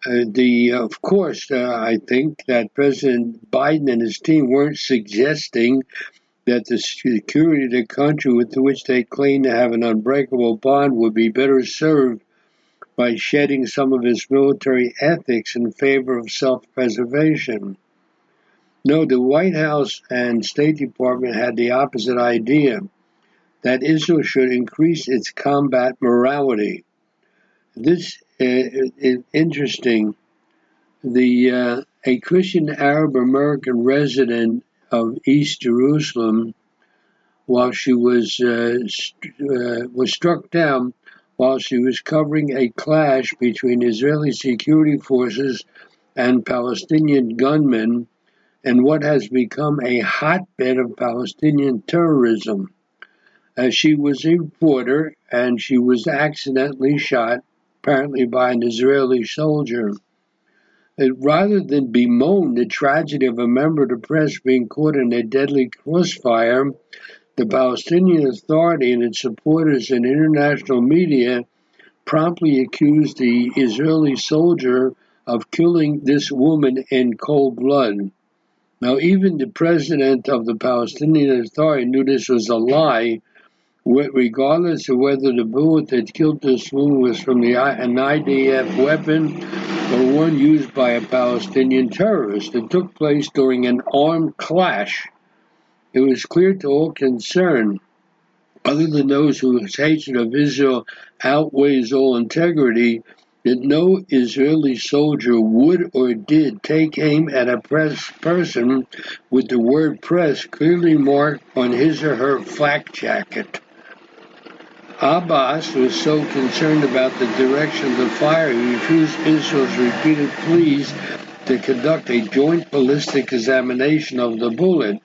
Uh, the of course, uh, I think that President Biden and his team weren't suggesting that the security of the country with which they claim to have an unbreakable bond would be better served by shedding some of its military ethics in favor of self preservation. No, the White House and State Department had the opposite idea that Israel should increase its combat morality. This interesting. The uh, a Christian Arab American resident of East Jerusalem while she was uh, st- uh, was struck down while she was covering a clash between Israeli security forces and Palestinian gunmen and what has become a hotbed of Palestinian terrorism. Uh, she was a reporter and she was accidentally shot, apparently by an Israeli soldier rather than bemoan the tragedy of a member of the press being caught in a deadly crossfire, the Palestinian Authority and its supporters in international media promptly accused the Israeli soldier of killing this woman in cold blood. Now, even the president of the Palestinian Authority knew this was a lie, regardless of whether the bullet that killed this woman was from the, an IDF weapon or one used by a Palestinian terrorist. It took place during an armed clash. It was clear to all concerned, other than those whose hatred of Israel outweighs all integrity, that no Israeli soldier would or did take aim at a press person with the word press clearly marked on his or her flak jacket. Abbas was so concerned about the direction of the fire he refused Israel's repeated pleas to conduct a joint ballistic examination of the bullet.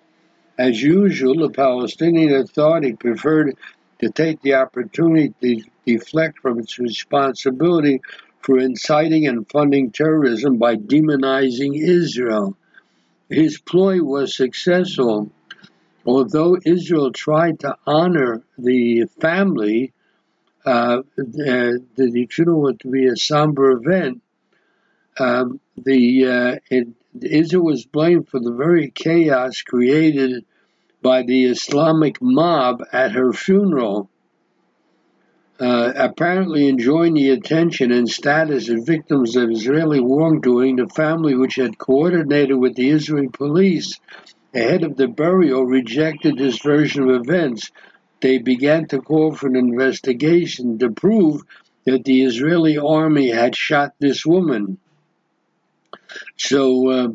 As usual, the Palestinian Authority preferred to take the opportunity to deflect from its responsibility for inciting and funding terrorism by demonizing Israel. His ploy was successful although Israel tried to honor the family, uh, the, the funeral was to be a somber event. Um, the uh, it, Israel was blamed for the very chaos created by the Islamic mob at her funeral. Uh, apparently enjoying the attention and status of victims of Israeli wrongdoing, the family, which had coordinated with the Israeli police ahead of the burial rejected this version of events. They began to call for an investigation to prove that the Israeli army had shot this woman. So uh,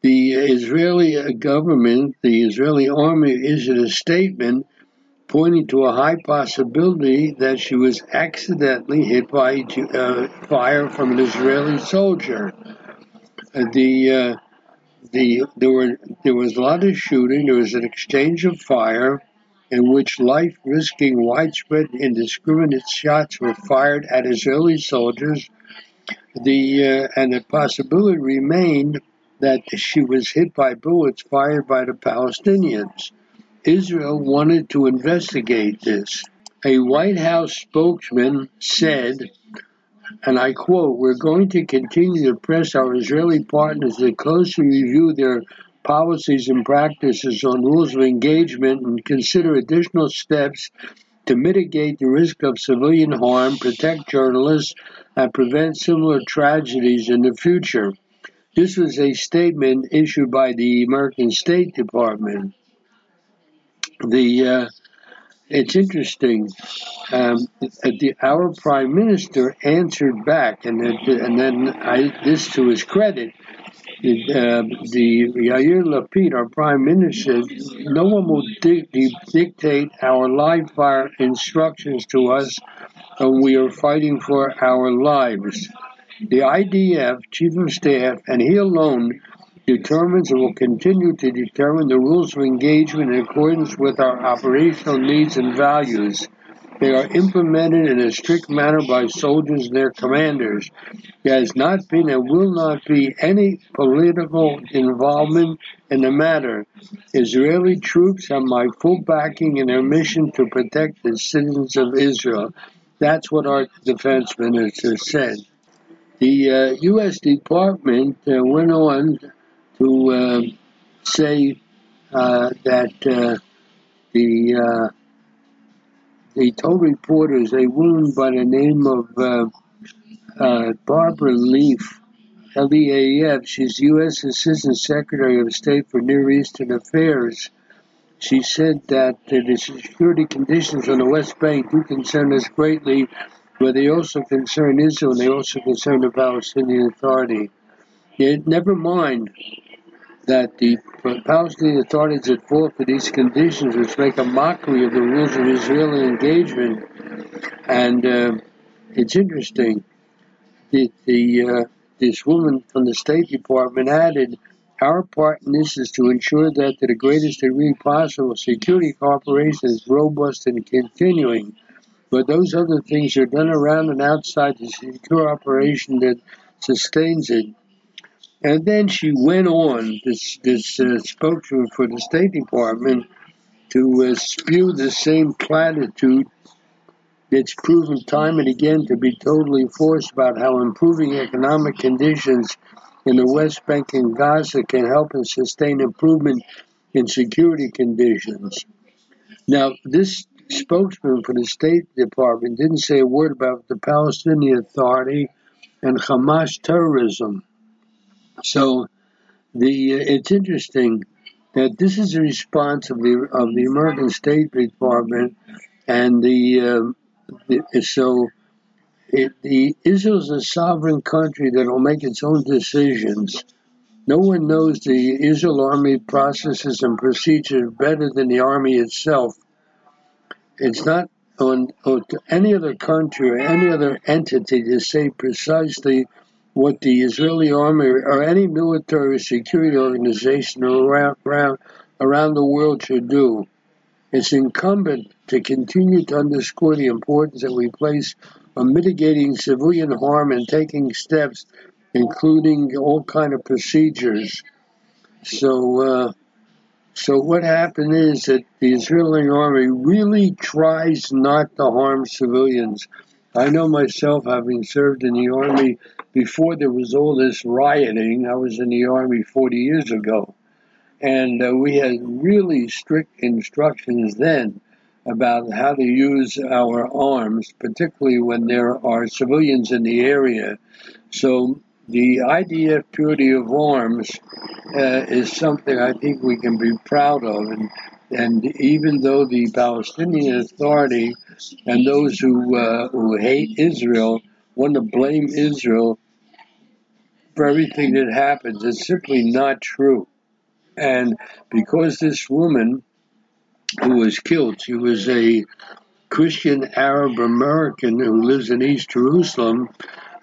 the Israeli government, the Israeli army, issued a statement pointing to a high possibility that she was accidentally hit by uh, fire from an Israeli soldier. Uh, the uh, the there were there was a lot of shooting. There was an exchange of fire, in which life-risking, widespread, indiscriminate shots were fired at Israeli soldiers. The uh, and the possibility remained that she was hit by bullets fired by the Palestinians. Israel wanted to investigate this. A White House spokesman said and I quote, We're going to continue to press our Israeli partners to closely review their policies and practices on rules of engagement and consider additional steps to mitigate the risk of civilian harm, protect journalists, and prevent similar tragedies in the future. This was a statement issued by the American State Department. The uh, it's interesting. Um, the, our prime minister answered back, and, it, and then I, this to his credit, uh, the Yair Lapid, our prime minister, said, no one will di- dictate our live fire instructions to us, and we are fighting for our lives. The IDF chief of staff, and he alone, determines and will continue to determine the rules of engagement in accordance with our operational needs and values. They are implemented in a strict manner by soldiers and their commanders. There has not been and will not be any political involvement in the matter. Israeli troops have my full backing in their mission to protect the citizens of Israel. That's what our defense minister said. The uh, U.S. Department uh, went on to uh, say uh, that uh, the uh, they told reporters a woman by the name of uh, Barbara Leaf, L-E-A-F, she's U.S. Assistant Secretary of State for Near Eastern Affairs. She said that the security conditions on the West Bank do concern us greatly, but they also concern Israel and they also concern the Palestinian Authority. Never mind that the Palestinian authorities at fault for these conditions, which make a mockery of the rules of Israeli engagement. And uh, it's interesting. that the uh, this woman from the State Department added, "Our part in this is to ensure that, to the greatest degree possible, security cooperation is robust and continuing." But those other things are done around and outside the secure operation that sustains it. And then she went on, this, this uh, spokesman for the State Department, to uh, spew the same platitude that's proven time and again to be totally false about how improving economic conditions in the West Bank and Gaza can help and sustain improvement in security conditions. Now, this spokesman for the State Department didn't say a word about the Palestinian Authority and Hamas terrorism. So the uh, it's interesting that this is a response of the of the American State Department and the, uh, the so it, the a sovereign country that will make its own decisions. No one knows the Israel army processes and procedures better than the army itself. It's not on, on any other country or any other entity to say precisely what the Israeli army or any military security organization around, around, around the world should do. It's incumbent to continue to underscore the importance that we place on mitigating civilian harm and taking steps, including all kind of procedures. So, uh, so what happened is that the Israeli army really tries not to harm civilians. I know myself, having served in the army before there was all this rioting, I was in the Army 40 years ago. And uh, we had really strict instructions then about how to use our arms, particularly when there are civilians in the area. So the IDF purity of arms uh, is something I think we can be proud of. And, and even though the Palestinian Authority and those who, uh, who hate Israel want to blame Israel for everything that happens. It's simply not true. And because this woman who was killed, she was a Christian Arab American who lives in East Jerusalem,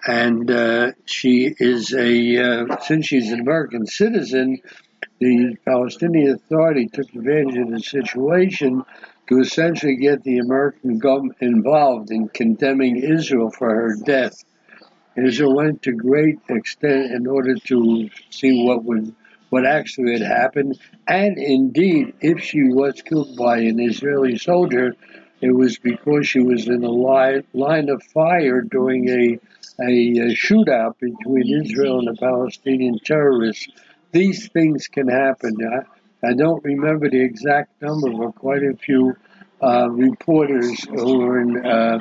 and uh, she is a, uh, since she's an American citizen, the Palestinian Authority took advantage of the situation to essentially get the American government involved in condemning Israel for her death. Israel went to great extent in order to see what would what actually had happened, and indeed, if she was killed by an Israeli soldier, it was because she was in a line, line of fire during a, a, a shootout between Israel and the Palestinian terrorists. These things can happen. I, I don't remember the exact number, but quite a few uh, reporters who were in uh,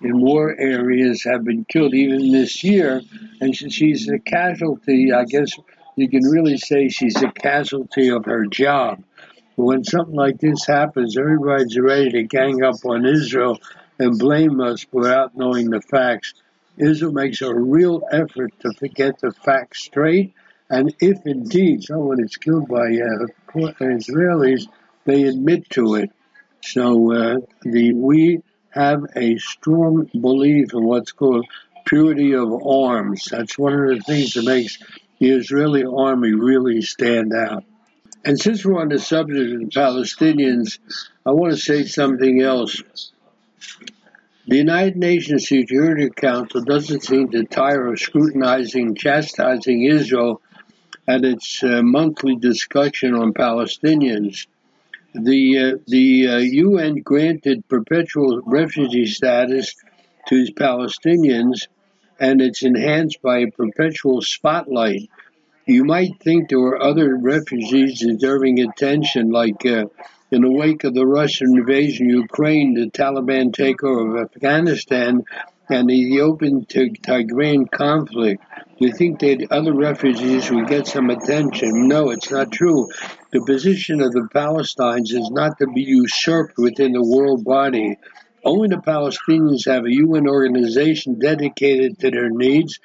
in war areas have been killed even this year. And she's a casualty, I guess you can really say she's a casualty of her job. But when something like this happens, everybody's ready to gang up on Israel and blame us without knowing the facts. Israel makes a real effort to get the facts straight, and if indeed someone is killed by uh, Israelis, they admit to it. So uh, the we have a strong belief in what's called purity of arms. That's one of the things that makes the Israeli army really stand out. And since we're on the subject of the Palestinians, I want to say something else. The United Nations Security Council doesn't seem to tire of scrutinizing, chastising Israel at its uh, monthly discussion on Palestinians. The uh, the uh, UN granted perpetual refugee status to Palestinians, and it's enhanced by a perpetual spotlight. You might think there were other refugees deserving attention, like uh, in the wake of the Russian invasion of Ukraine, the Taliban takeover of Afghanistan, and the Ethiopian Tigrayan conflict. Do you think that other refugees would get some attention? No, it's not true. The position of the Palestinians is not to be usurped within the world body. Only the Palestinians have a UN organization dedicated to their needs.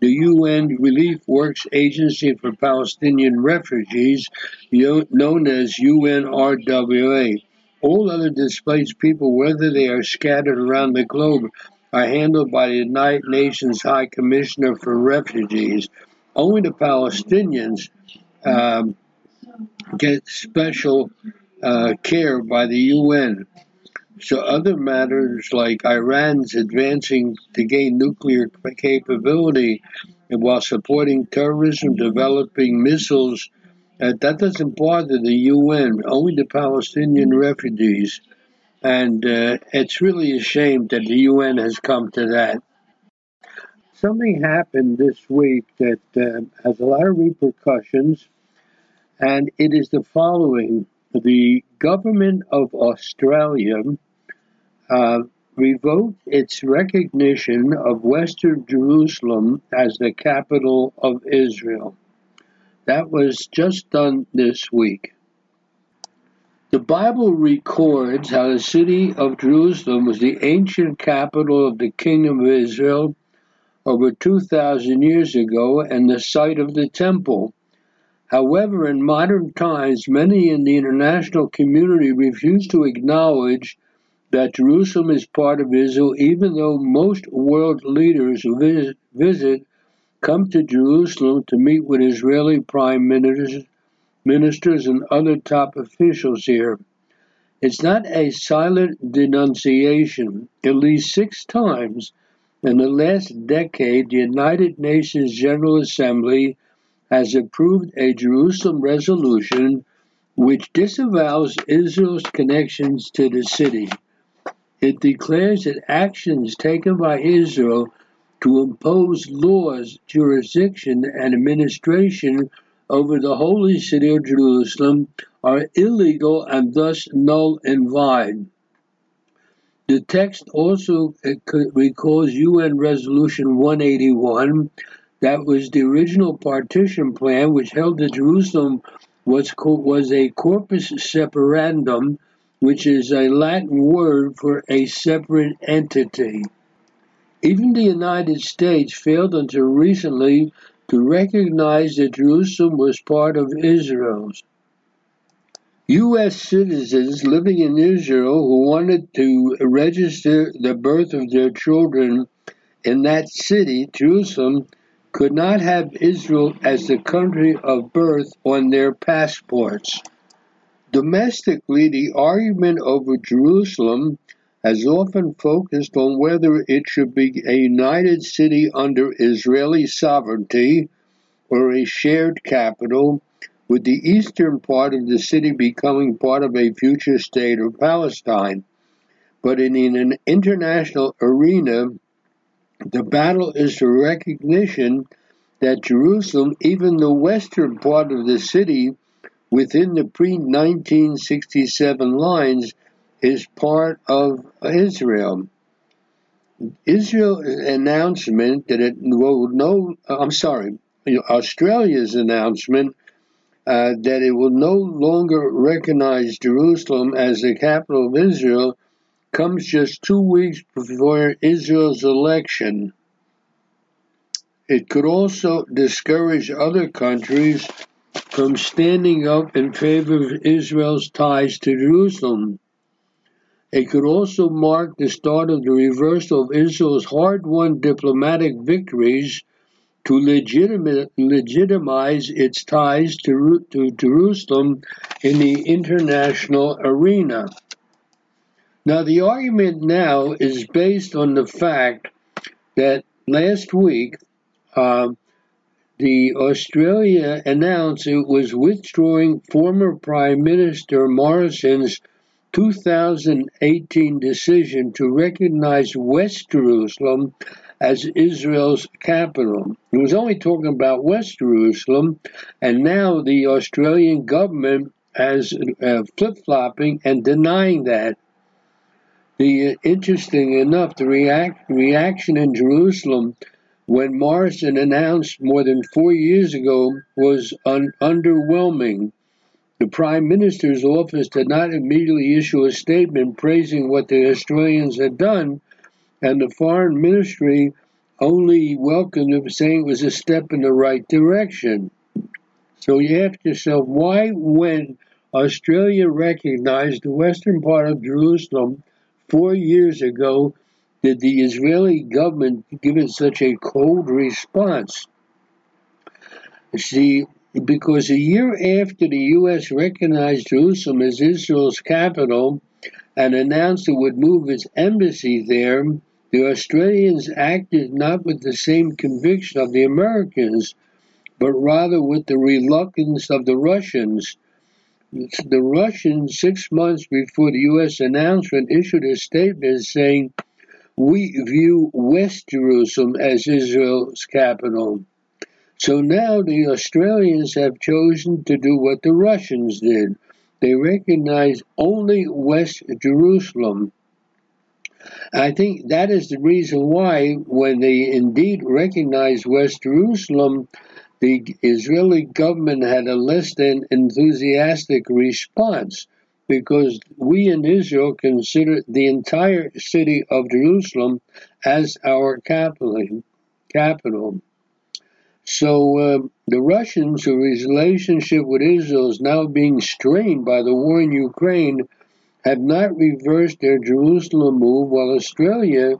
The UN Relief Works Agency for Palestinian Refugees, known as UNRWA. All other displaced people, whether they are scattered around the globe, are handled by the United Nations High Commissioner for Refugees. Only the Palestinians um, get special uh, care by the UN. So other matters like Iran's advancing to gain nuclear capability and while supporting terrorism, developing missiles, uh, that doesn't bother the UN, only the Palestinian refugees. And uh, it's really a shame that the UN has come to that. Something happened this week that uh, has a lot of repercussions, and it is the following. The government of Australia uh, revoked its recognition of Western Jerusalem as the capital of Israel. That was just done this week. The Bible records how the city of Jerusalem was the ancient capital of the kingdom of Israel over 2,000 years ago and the site of the temple. However, in modern times, many in the international community refuse to acknowledge that Jerusalem is part of Israel, even though most world leaders who visit, visit come to Jerusalem to meet with Israeli prime ministers ministers, and other top officials here. It's not a silent denunciation. At least six times in the last decade, the United Nations General Assembly has approved a Jerusalem resolution which disavows Israel's connections to the city. It declares that actions taken by Israel to impose laws, jurisdiction, and administration over the holy city of Jerusalem are illegal and thus null and void. The text also recalls UN Resolution 181, that was the original partition plan, which held that Jerusalem was, was a corpus separandum, which is a Latin word for a separate entity. Even the United States failed until recently to recognize that Jerusalem was part of Israel's. U.S. citizens living in Israel who wanted to register the birth of their children in that city, Jerusalem, could not have Israel as the country of birth on their passports. Domestically, the argument over Jerusalem has often focused on whether it should be a united city under Israeli sovereignty or a shared capital, with the eastern part of the city becoming part of a future state of Palestine. But in an international arena, the battle is the recognition that Jerusalem, even the western part of the city, within the pre 1967 lines, is part of Israel. Israel's announcement that it will no, I'm sorry, Australia's announcement uh, that it will no longer recognize Jerusalem as the capital of Israel comes just two weeks before Israel's election. It could also discourage other countries from standing up in favor of Israel's ties to Jerusalem. It could also mark the start of the reversal of Israel's hard won diplomatic victories to legitimize its ties to, to Jerusalem in the international arena. Now, the argument now is based on the fact that last week uh, the Australia announced it was withdrawing former Prime Minister Morrison's 2018 decision to recognize West Jerusalem as Israel's capital. He was only talking about West Jerusalem, and now the Australian government has uh, flip flopping and denying that. The uh, interesting enough, the react, reaction in Jerusalem when Morrison announced more than four years ago was un- underwhelming. The Prime Minister's office did not immediately issue a statement praising what the Australians had done, and the Foreign Ministry only welcomed it, saying it was a step in the right direction. So you ask yourself, why, when Australia recognized the western part of Jerusalem four years ago, did the Israeli government give it such a cold response? See, because a year after the U.S. recognized Jerusalem as Israel's capital and announced it would move its embassy there, the Australians acted not with the same conviction of the Americans, but rather with the reluctance of the Russians. The Russians, six months before the U.S. announcement, issued a statement saying, We view West Jerusalem as Israel's capital. So now the Australians have chosen to do what the Russians did. They recognize only West Jerusalem. I think that is the reason why, when they indeed recognized West Jerusalem, the Israeli government had a less than enthusiastic response because we in Israel consider the entire city of Jerusalem as our capital. capital. So uh, the Russians, whose relationship with Israel is now being strained by the war in Ukraine, have not reversed their Jerusalem move, while Australia,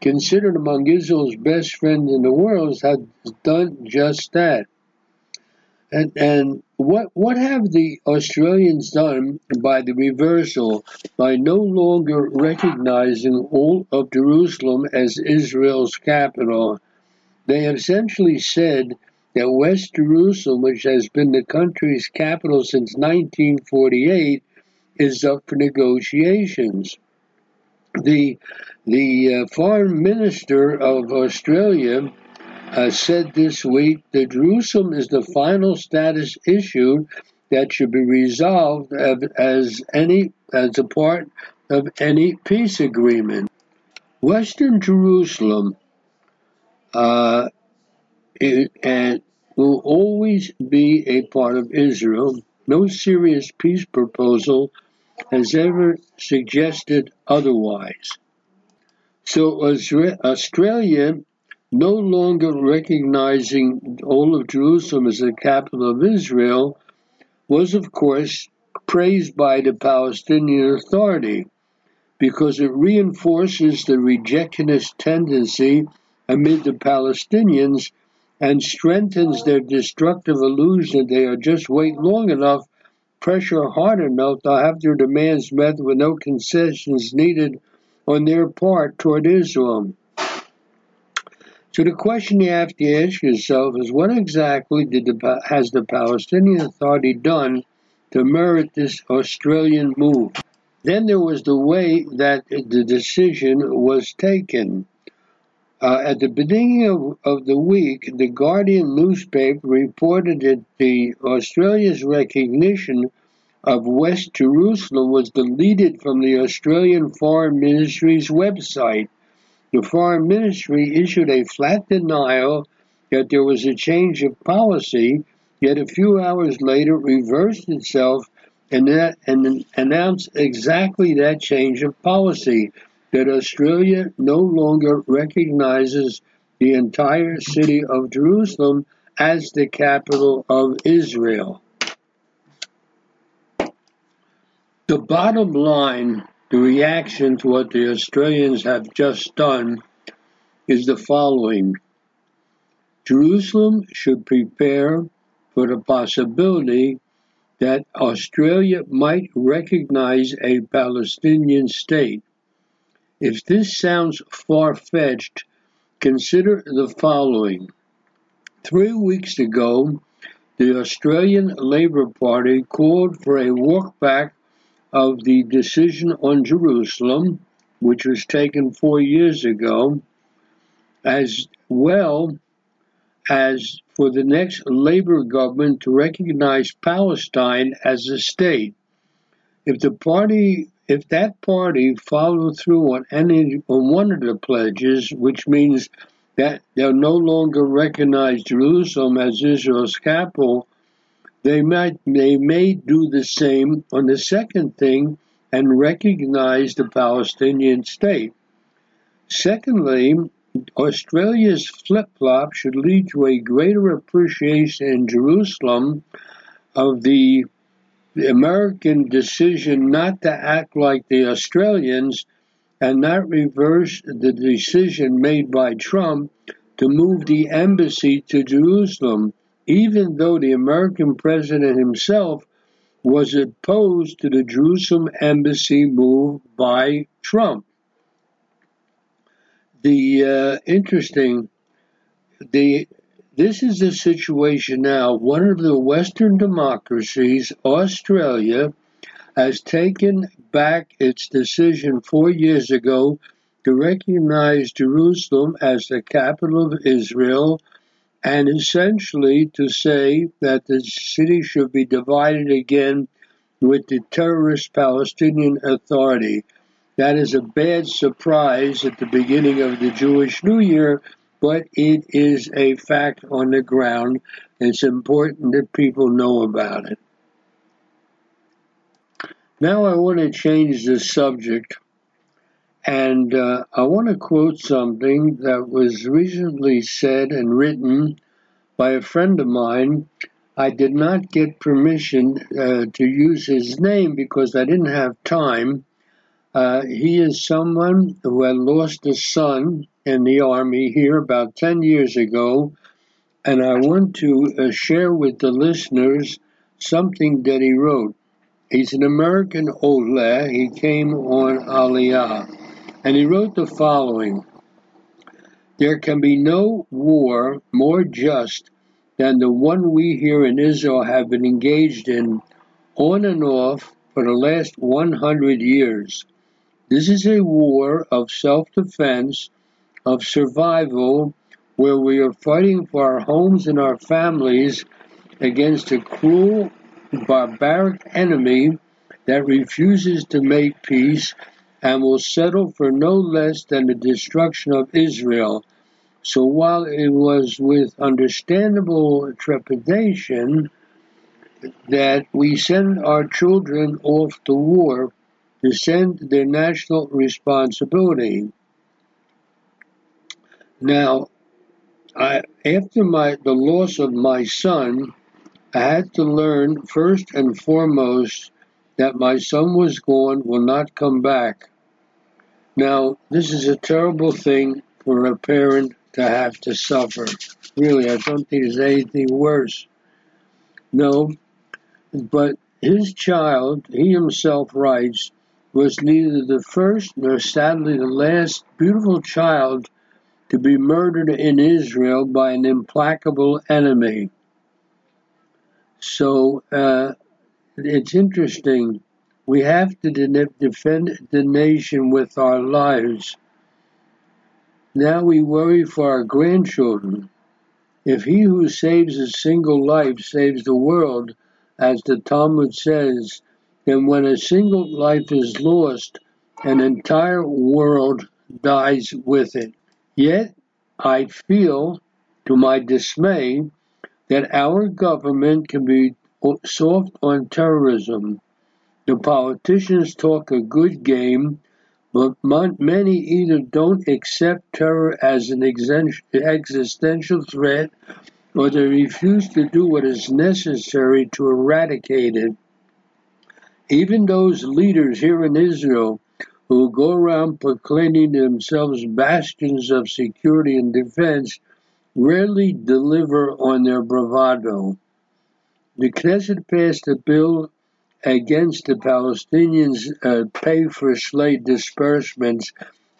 considered among Israel's best friends in the world, has done just that. And, and what what have the Australians done by the reversal, by no longer recognizing all of Jerusalem as Israel's capital? They have essentially said that West Jerusalem, which has been the country's capital since 1948, is up for negotiations. The the uh, foreign minister of Australia uh, said this week that Jerusalem is the final status issue that should be resolved as any as a part of any peace agreement. Western Jerusalem uh, and will always be a part of Israel. No serious peace proposal has ever suggested otherwise. So Australia, no longer recognizing all of Jerusalem as the capital of Israel, was of course praised by the Palestinian Authority because it reinforces the rejectionist tendency amid the Palestinians and strengthens their destructive illusion they are just wait long enough pressure hard enough, they'll have their demands met with no concessions needed on their part toward Israel. So the question you have to ask yourself is what exactly did the, has the Palestinian Authority done to merit this Australian move? Then there was the way that the decision was taken. Uh, at the beginning of, of the week, the Guardian newspaper reported that the Australia's recognition of West Jerusalem was deleted from the Australian Foreign Ministry's website. The Foreign Ministry issued a flat denial that there was a change of policy yet a few hours later reversed itself and, that, and announced exactly that change of policy that Australia no longer recognizes the entire city of Jerusalem as the capital of Israel. The bottom line, the reaction to what the Australians have just done, is the following Jerusalem should prepare for the possibility that Australia might recognize a Palestinian state. If this sounds far fetched, consider the following. Three weeks ago, the Australian Labor Party called for a walkback of the decision on Jerusalem, which was taken four years ago, as well as for the next Labor government to recognize Palestine as a state. If the party if that party followed through on any on one of the pledges, which means that they'll no longer recognize Jerusalem as Israel's capital, they might they may do the same on the second thing and recognize the Palestinian state. Secondly, Australia's flip flop should lead to a greater appreciation in Jerusalem of the, the American decision not to act like the Australians and not reverse the decision made by Trump to move the embassy to Jerusalem even though the American president himself was opposed to the Jerusalem embassy move by Trump. The uh, interesting, the this is the situation now. One of the Western democracies, Australia, has taken back its decision four years ago to recognize Jerusalem as the capital of Israel and essentially to say that the city should be divided again with the terrorist Palestinian Authority. That is a bad surprise at the beginning of the Jewish New Year, but it is a fact on the ground. It's important that people know about it. Now I want to change the subject and uh, I want to quote something that was recently said and written by a friend of mine. I did not get permission uh, to use his name because I didn't have time. Uh, he is someone who had lost a son in the army here about 10 years ago, and I want to uh, share with the listeners something that he wrote. He's an American Ola. He came on Aliyah and he wrote the following There can be no war more just than the one we here in Israel have been engaged in on and off for the last 100 years. This is a war of self defense, of survival, where we are fighting for our homes and our families against a cruel, barbaric enemy that refuses to make peace and will settle for no less than the destruction of Israel. So while it was with understandable trepidation that we send our children off to war to send their national responsibility. Now, I, after my the loss of my son, I had to learn first and foremost that my son was gone, will not come back. Now, this is a terrible thing for a parent to have to suffer. Really, I don't think there's anything worse. No, but his child, he himself writes, was neither the first nor sadly the last beautiful child to be murdered in Israel by an implacable enemy. So uh, it's interesting we have to defend the nation with our lives. Now we worry for our grandchildren. If he who saves a single life saves the world, as the Talmud says, then when a single life is lost, an entire world dies with it. Yet I feel, to my dismay, that our government can be soft on terrorism. The politicians talk a good game, but many either don't accept terror as an existential threat or they refuse to do what is necessary to eradicate it. Even those leaders here in Israel who go around proclaiming themselves bastions of security and defense rarely deliver on their bravado. The Knesset passed a bill against the Palestinians uh, pay for slay disbursements.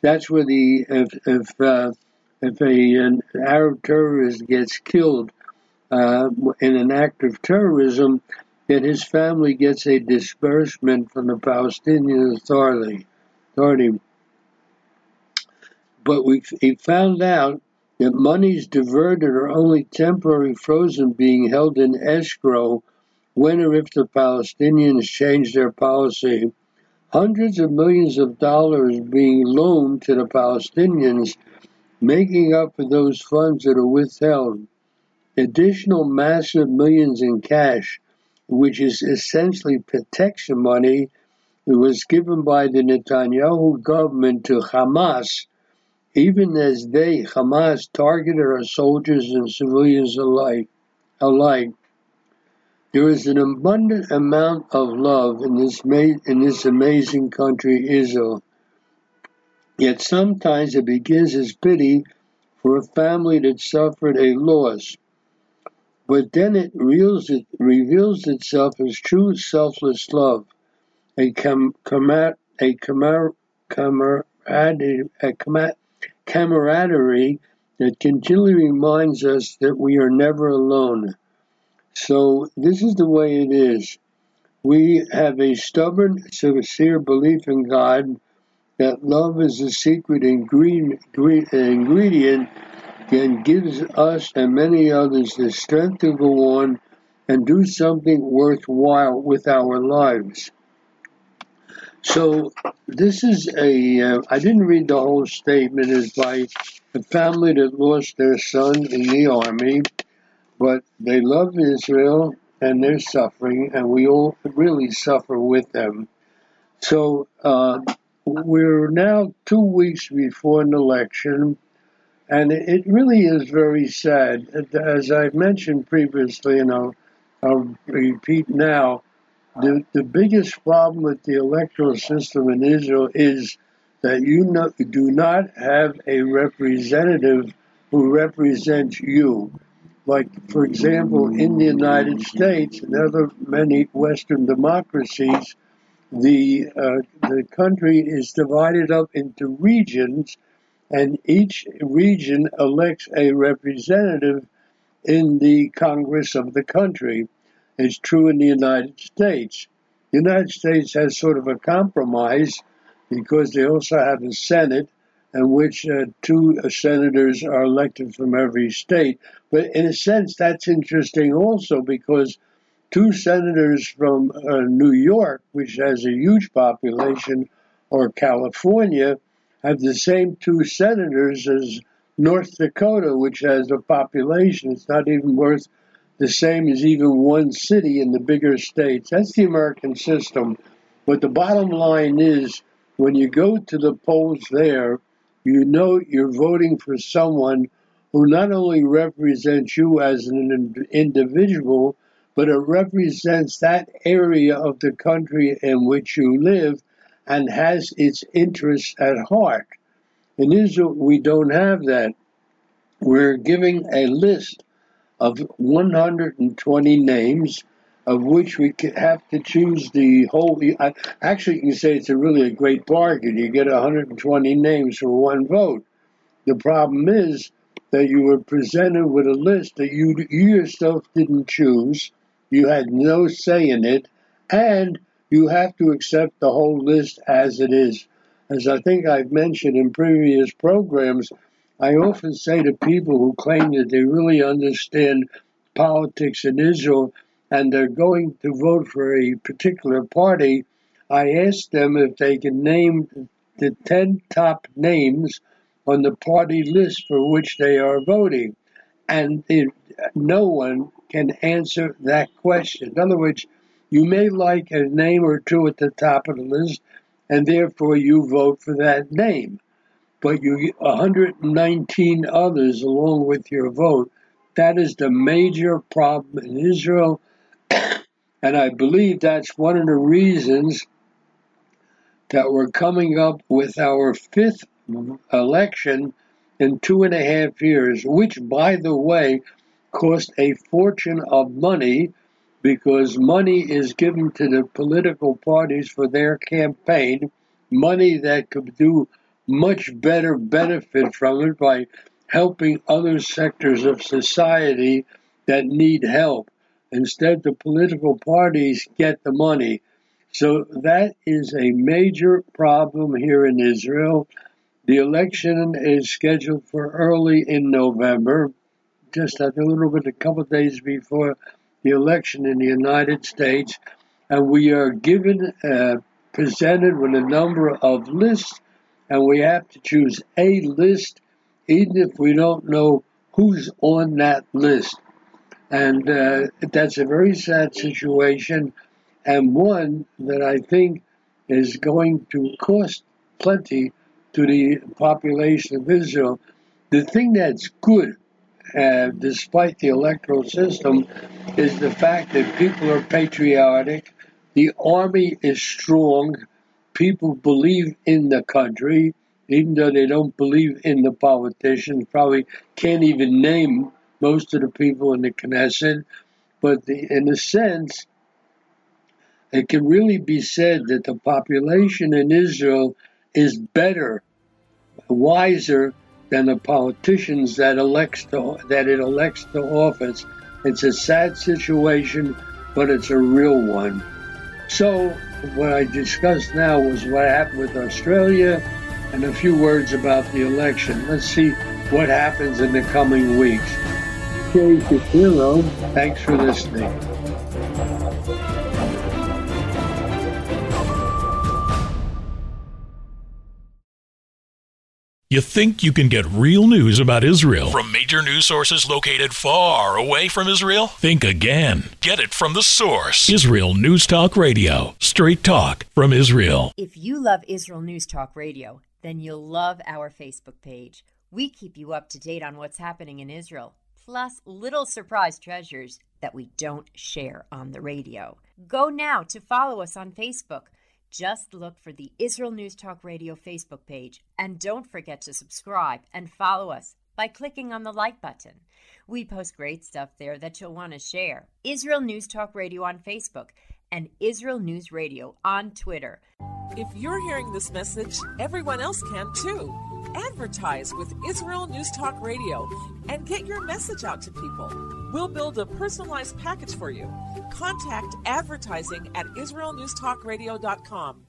That's where the if if uh, if a, an Arab terrorist gets killed uh, in an act of terrorism, that his family gets a disbursement from the Palestinian Authority. But we he found out that monies diverted are only temporarily frozen, being held in escrow when or if the Palestinians change their policy. Hundreds of millions of dollars being loaned to the Palestinians, making up for those funds that are withheld. Additional massive millions in cash which is essentially protection money that was given by the Netanyahu government to Hamas, even as they, Hamas, targeted our soldiers and civilians alike. alike. There is an abundant amount of love in this, in this amazing country, Israel. Yet sometimes it begins as pity for a family that suffered a loss but then it reveals, it reveals itself as true selfless love, a a camaraderie, a camaraderie that continually reminds us that we are never alone. So this is the way it is. We have a stubborn, sincere belief in God that love is the secret ingredient and gives us and many others the strength to go on and do something worthwhile with our lives. So this is a. Uh, I didn't read the whole statement. It's by a family that lost their son in the army, but they love Israel and they're suffering, and we all really suffer with them. So uh, we're now two weeks before an election. And it really is very sad. As I've mentioned previously, and I'll, I'll repeat now, the, the biggest problem with the electoral system in Israel is that you no, do not have a representative who represents you. Like, for example, in the United States and other many Western democracies, the uh, the country is divided up into regions and each region elects a representative in the Congress of the country. It's true in the United States. The United States has sort of a compromise because they also have a Senate in which uh, two uh, senators are elected from every state. But in a sense, that's interesting also because two senators from uh, New York, which has a huge population, or California, have the same two senators as North Dakota, which has a population. It's not even worth the same as even one city in the bigger states. That's the American system. But the bottom line is when you go to the polls there, you know you're voting for someone who not only represents you as an individual, but it represents that area of the country in which you live and has its interests at heart. In Israel, we don't have that. We're giving a list of 120 names, of which we have to choose the whole. Actually, you can say it's a really a great bargain. You get 120 names for one vote. The problem is that you were presented with a list that you, you yourself didn't choose, you had no say in it, and you have to accept the whole list as it is. As I think I've mentioned in previous programs, I often say to people who claim that they really understand politics in Israel and they're going to vote for a particular party, I ask them if they can name the 10 top names on the party list for which they are voting. And it, no one can answer that question. In other words, you may like a name or two at the top of the list, and therefore you vote for that name. But you 119 others along with your vote. That is the major problem in Israel, and I believe that's one of the reasons that we're coming up with our fifth election in two and a half years, which, by the way, cost a fortune of money because money is given to the political parties for their campaign, money that could do much better benefit from it by helping other sectors of society that need help. Instead, the political parties get the money. So that is a major problem here in Israel. The election is scheduled for early in November, just a little bit, a couple of days before the election in the United States, and we are given, uh, presented with a number of lists, and we have to choose a list, even if we don't know who's on that list. And uh, that's a very sad situation, and one that I think is going to cost plenty to the population of Israel. The thing that's good, uh, despite the electoral system, is the fact that people are patriotic, the army is strong, people believe in the country, even though they don't believe in the politicians, probably can't even name most of the people in the Knesset. But the, in a sense, it can really be said that the population in Israel is better, wiser than the politicians that elects to, that it elects to office. It's a sad situation, but it's a real one. So, what I discussed now was what happened with Australia and a few words about the election. Let's see what happens in the coming weeks. Jay Shapiro. Thanks for listening. You think you can get real news about Israel from major news sources located far away from Israel? Think again. Get it from the source Israel News Talk Radio. Straight talk from Israel. If you love Israel News Talk Radio, then you'll love our Facebook page. We keep you up to date on what's happening in Israel, plus little surprise treasures that we don't share on the radio. Go now to follow us on Facebook. Just look for the Israel News Talk Radio Facebook page and don't forget to subscribe and follow us by clicking on the like button. We post great stuff there that you'll want to share. Israel News Talk Radio on Facebook and Israel News Radio on Twitter. If you're hearing this message, everyone else can too. Advertise with Israel News Talk Radio and get your message out to people. We'll build a personalized package for you. Contact advertising at israelnewstalkradio.com.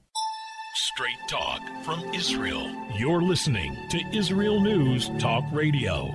Straight talk from Israel. You're listening to Israel News Talk Radio.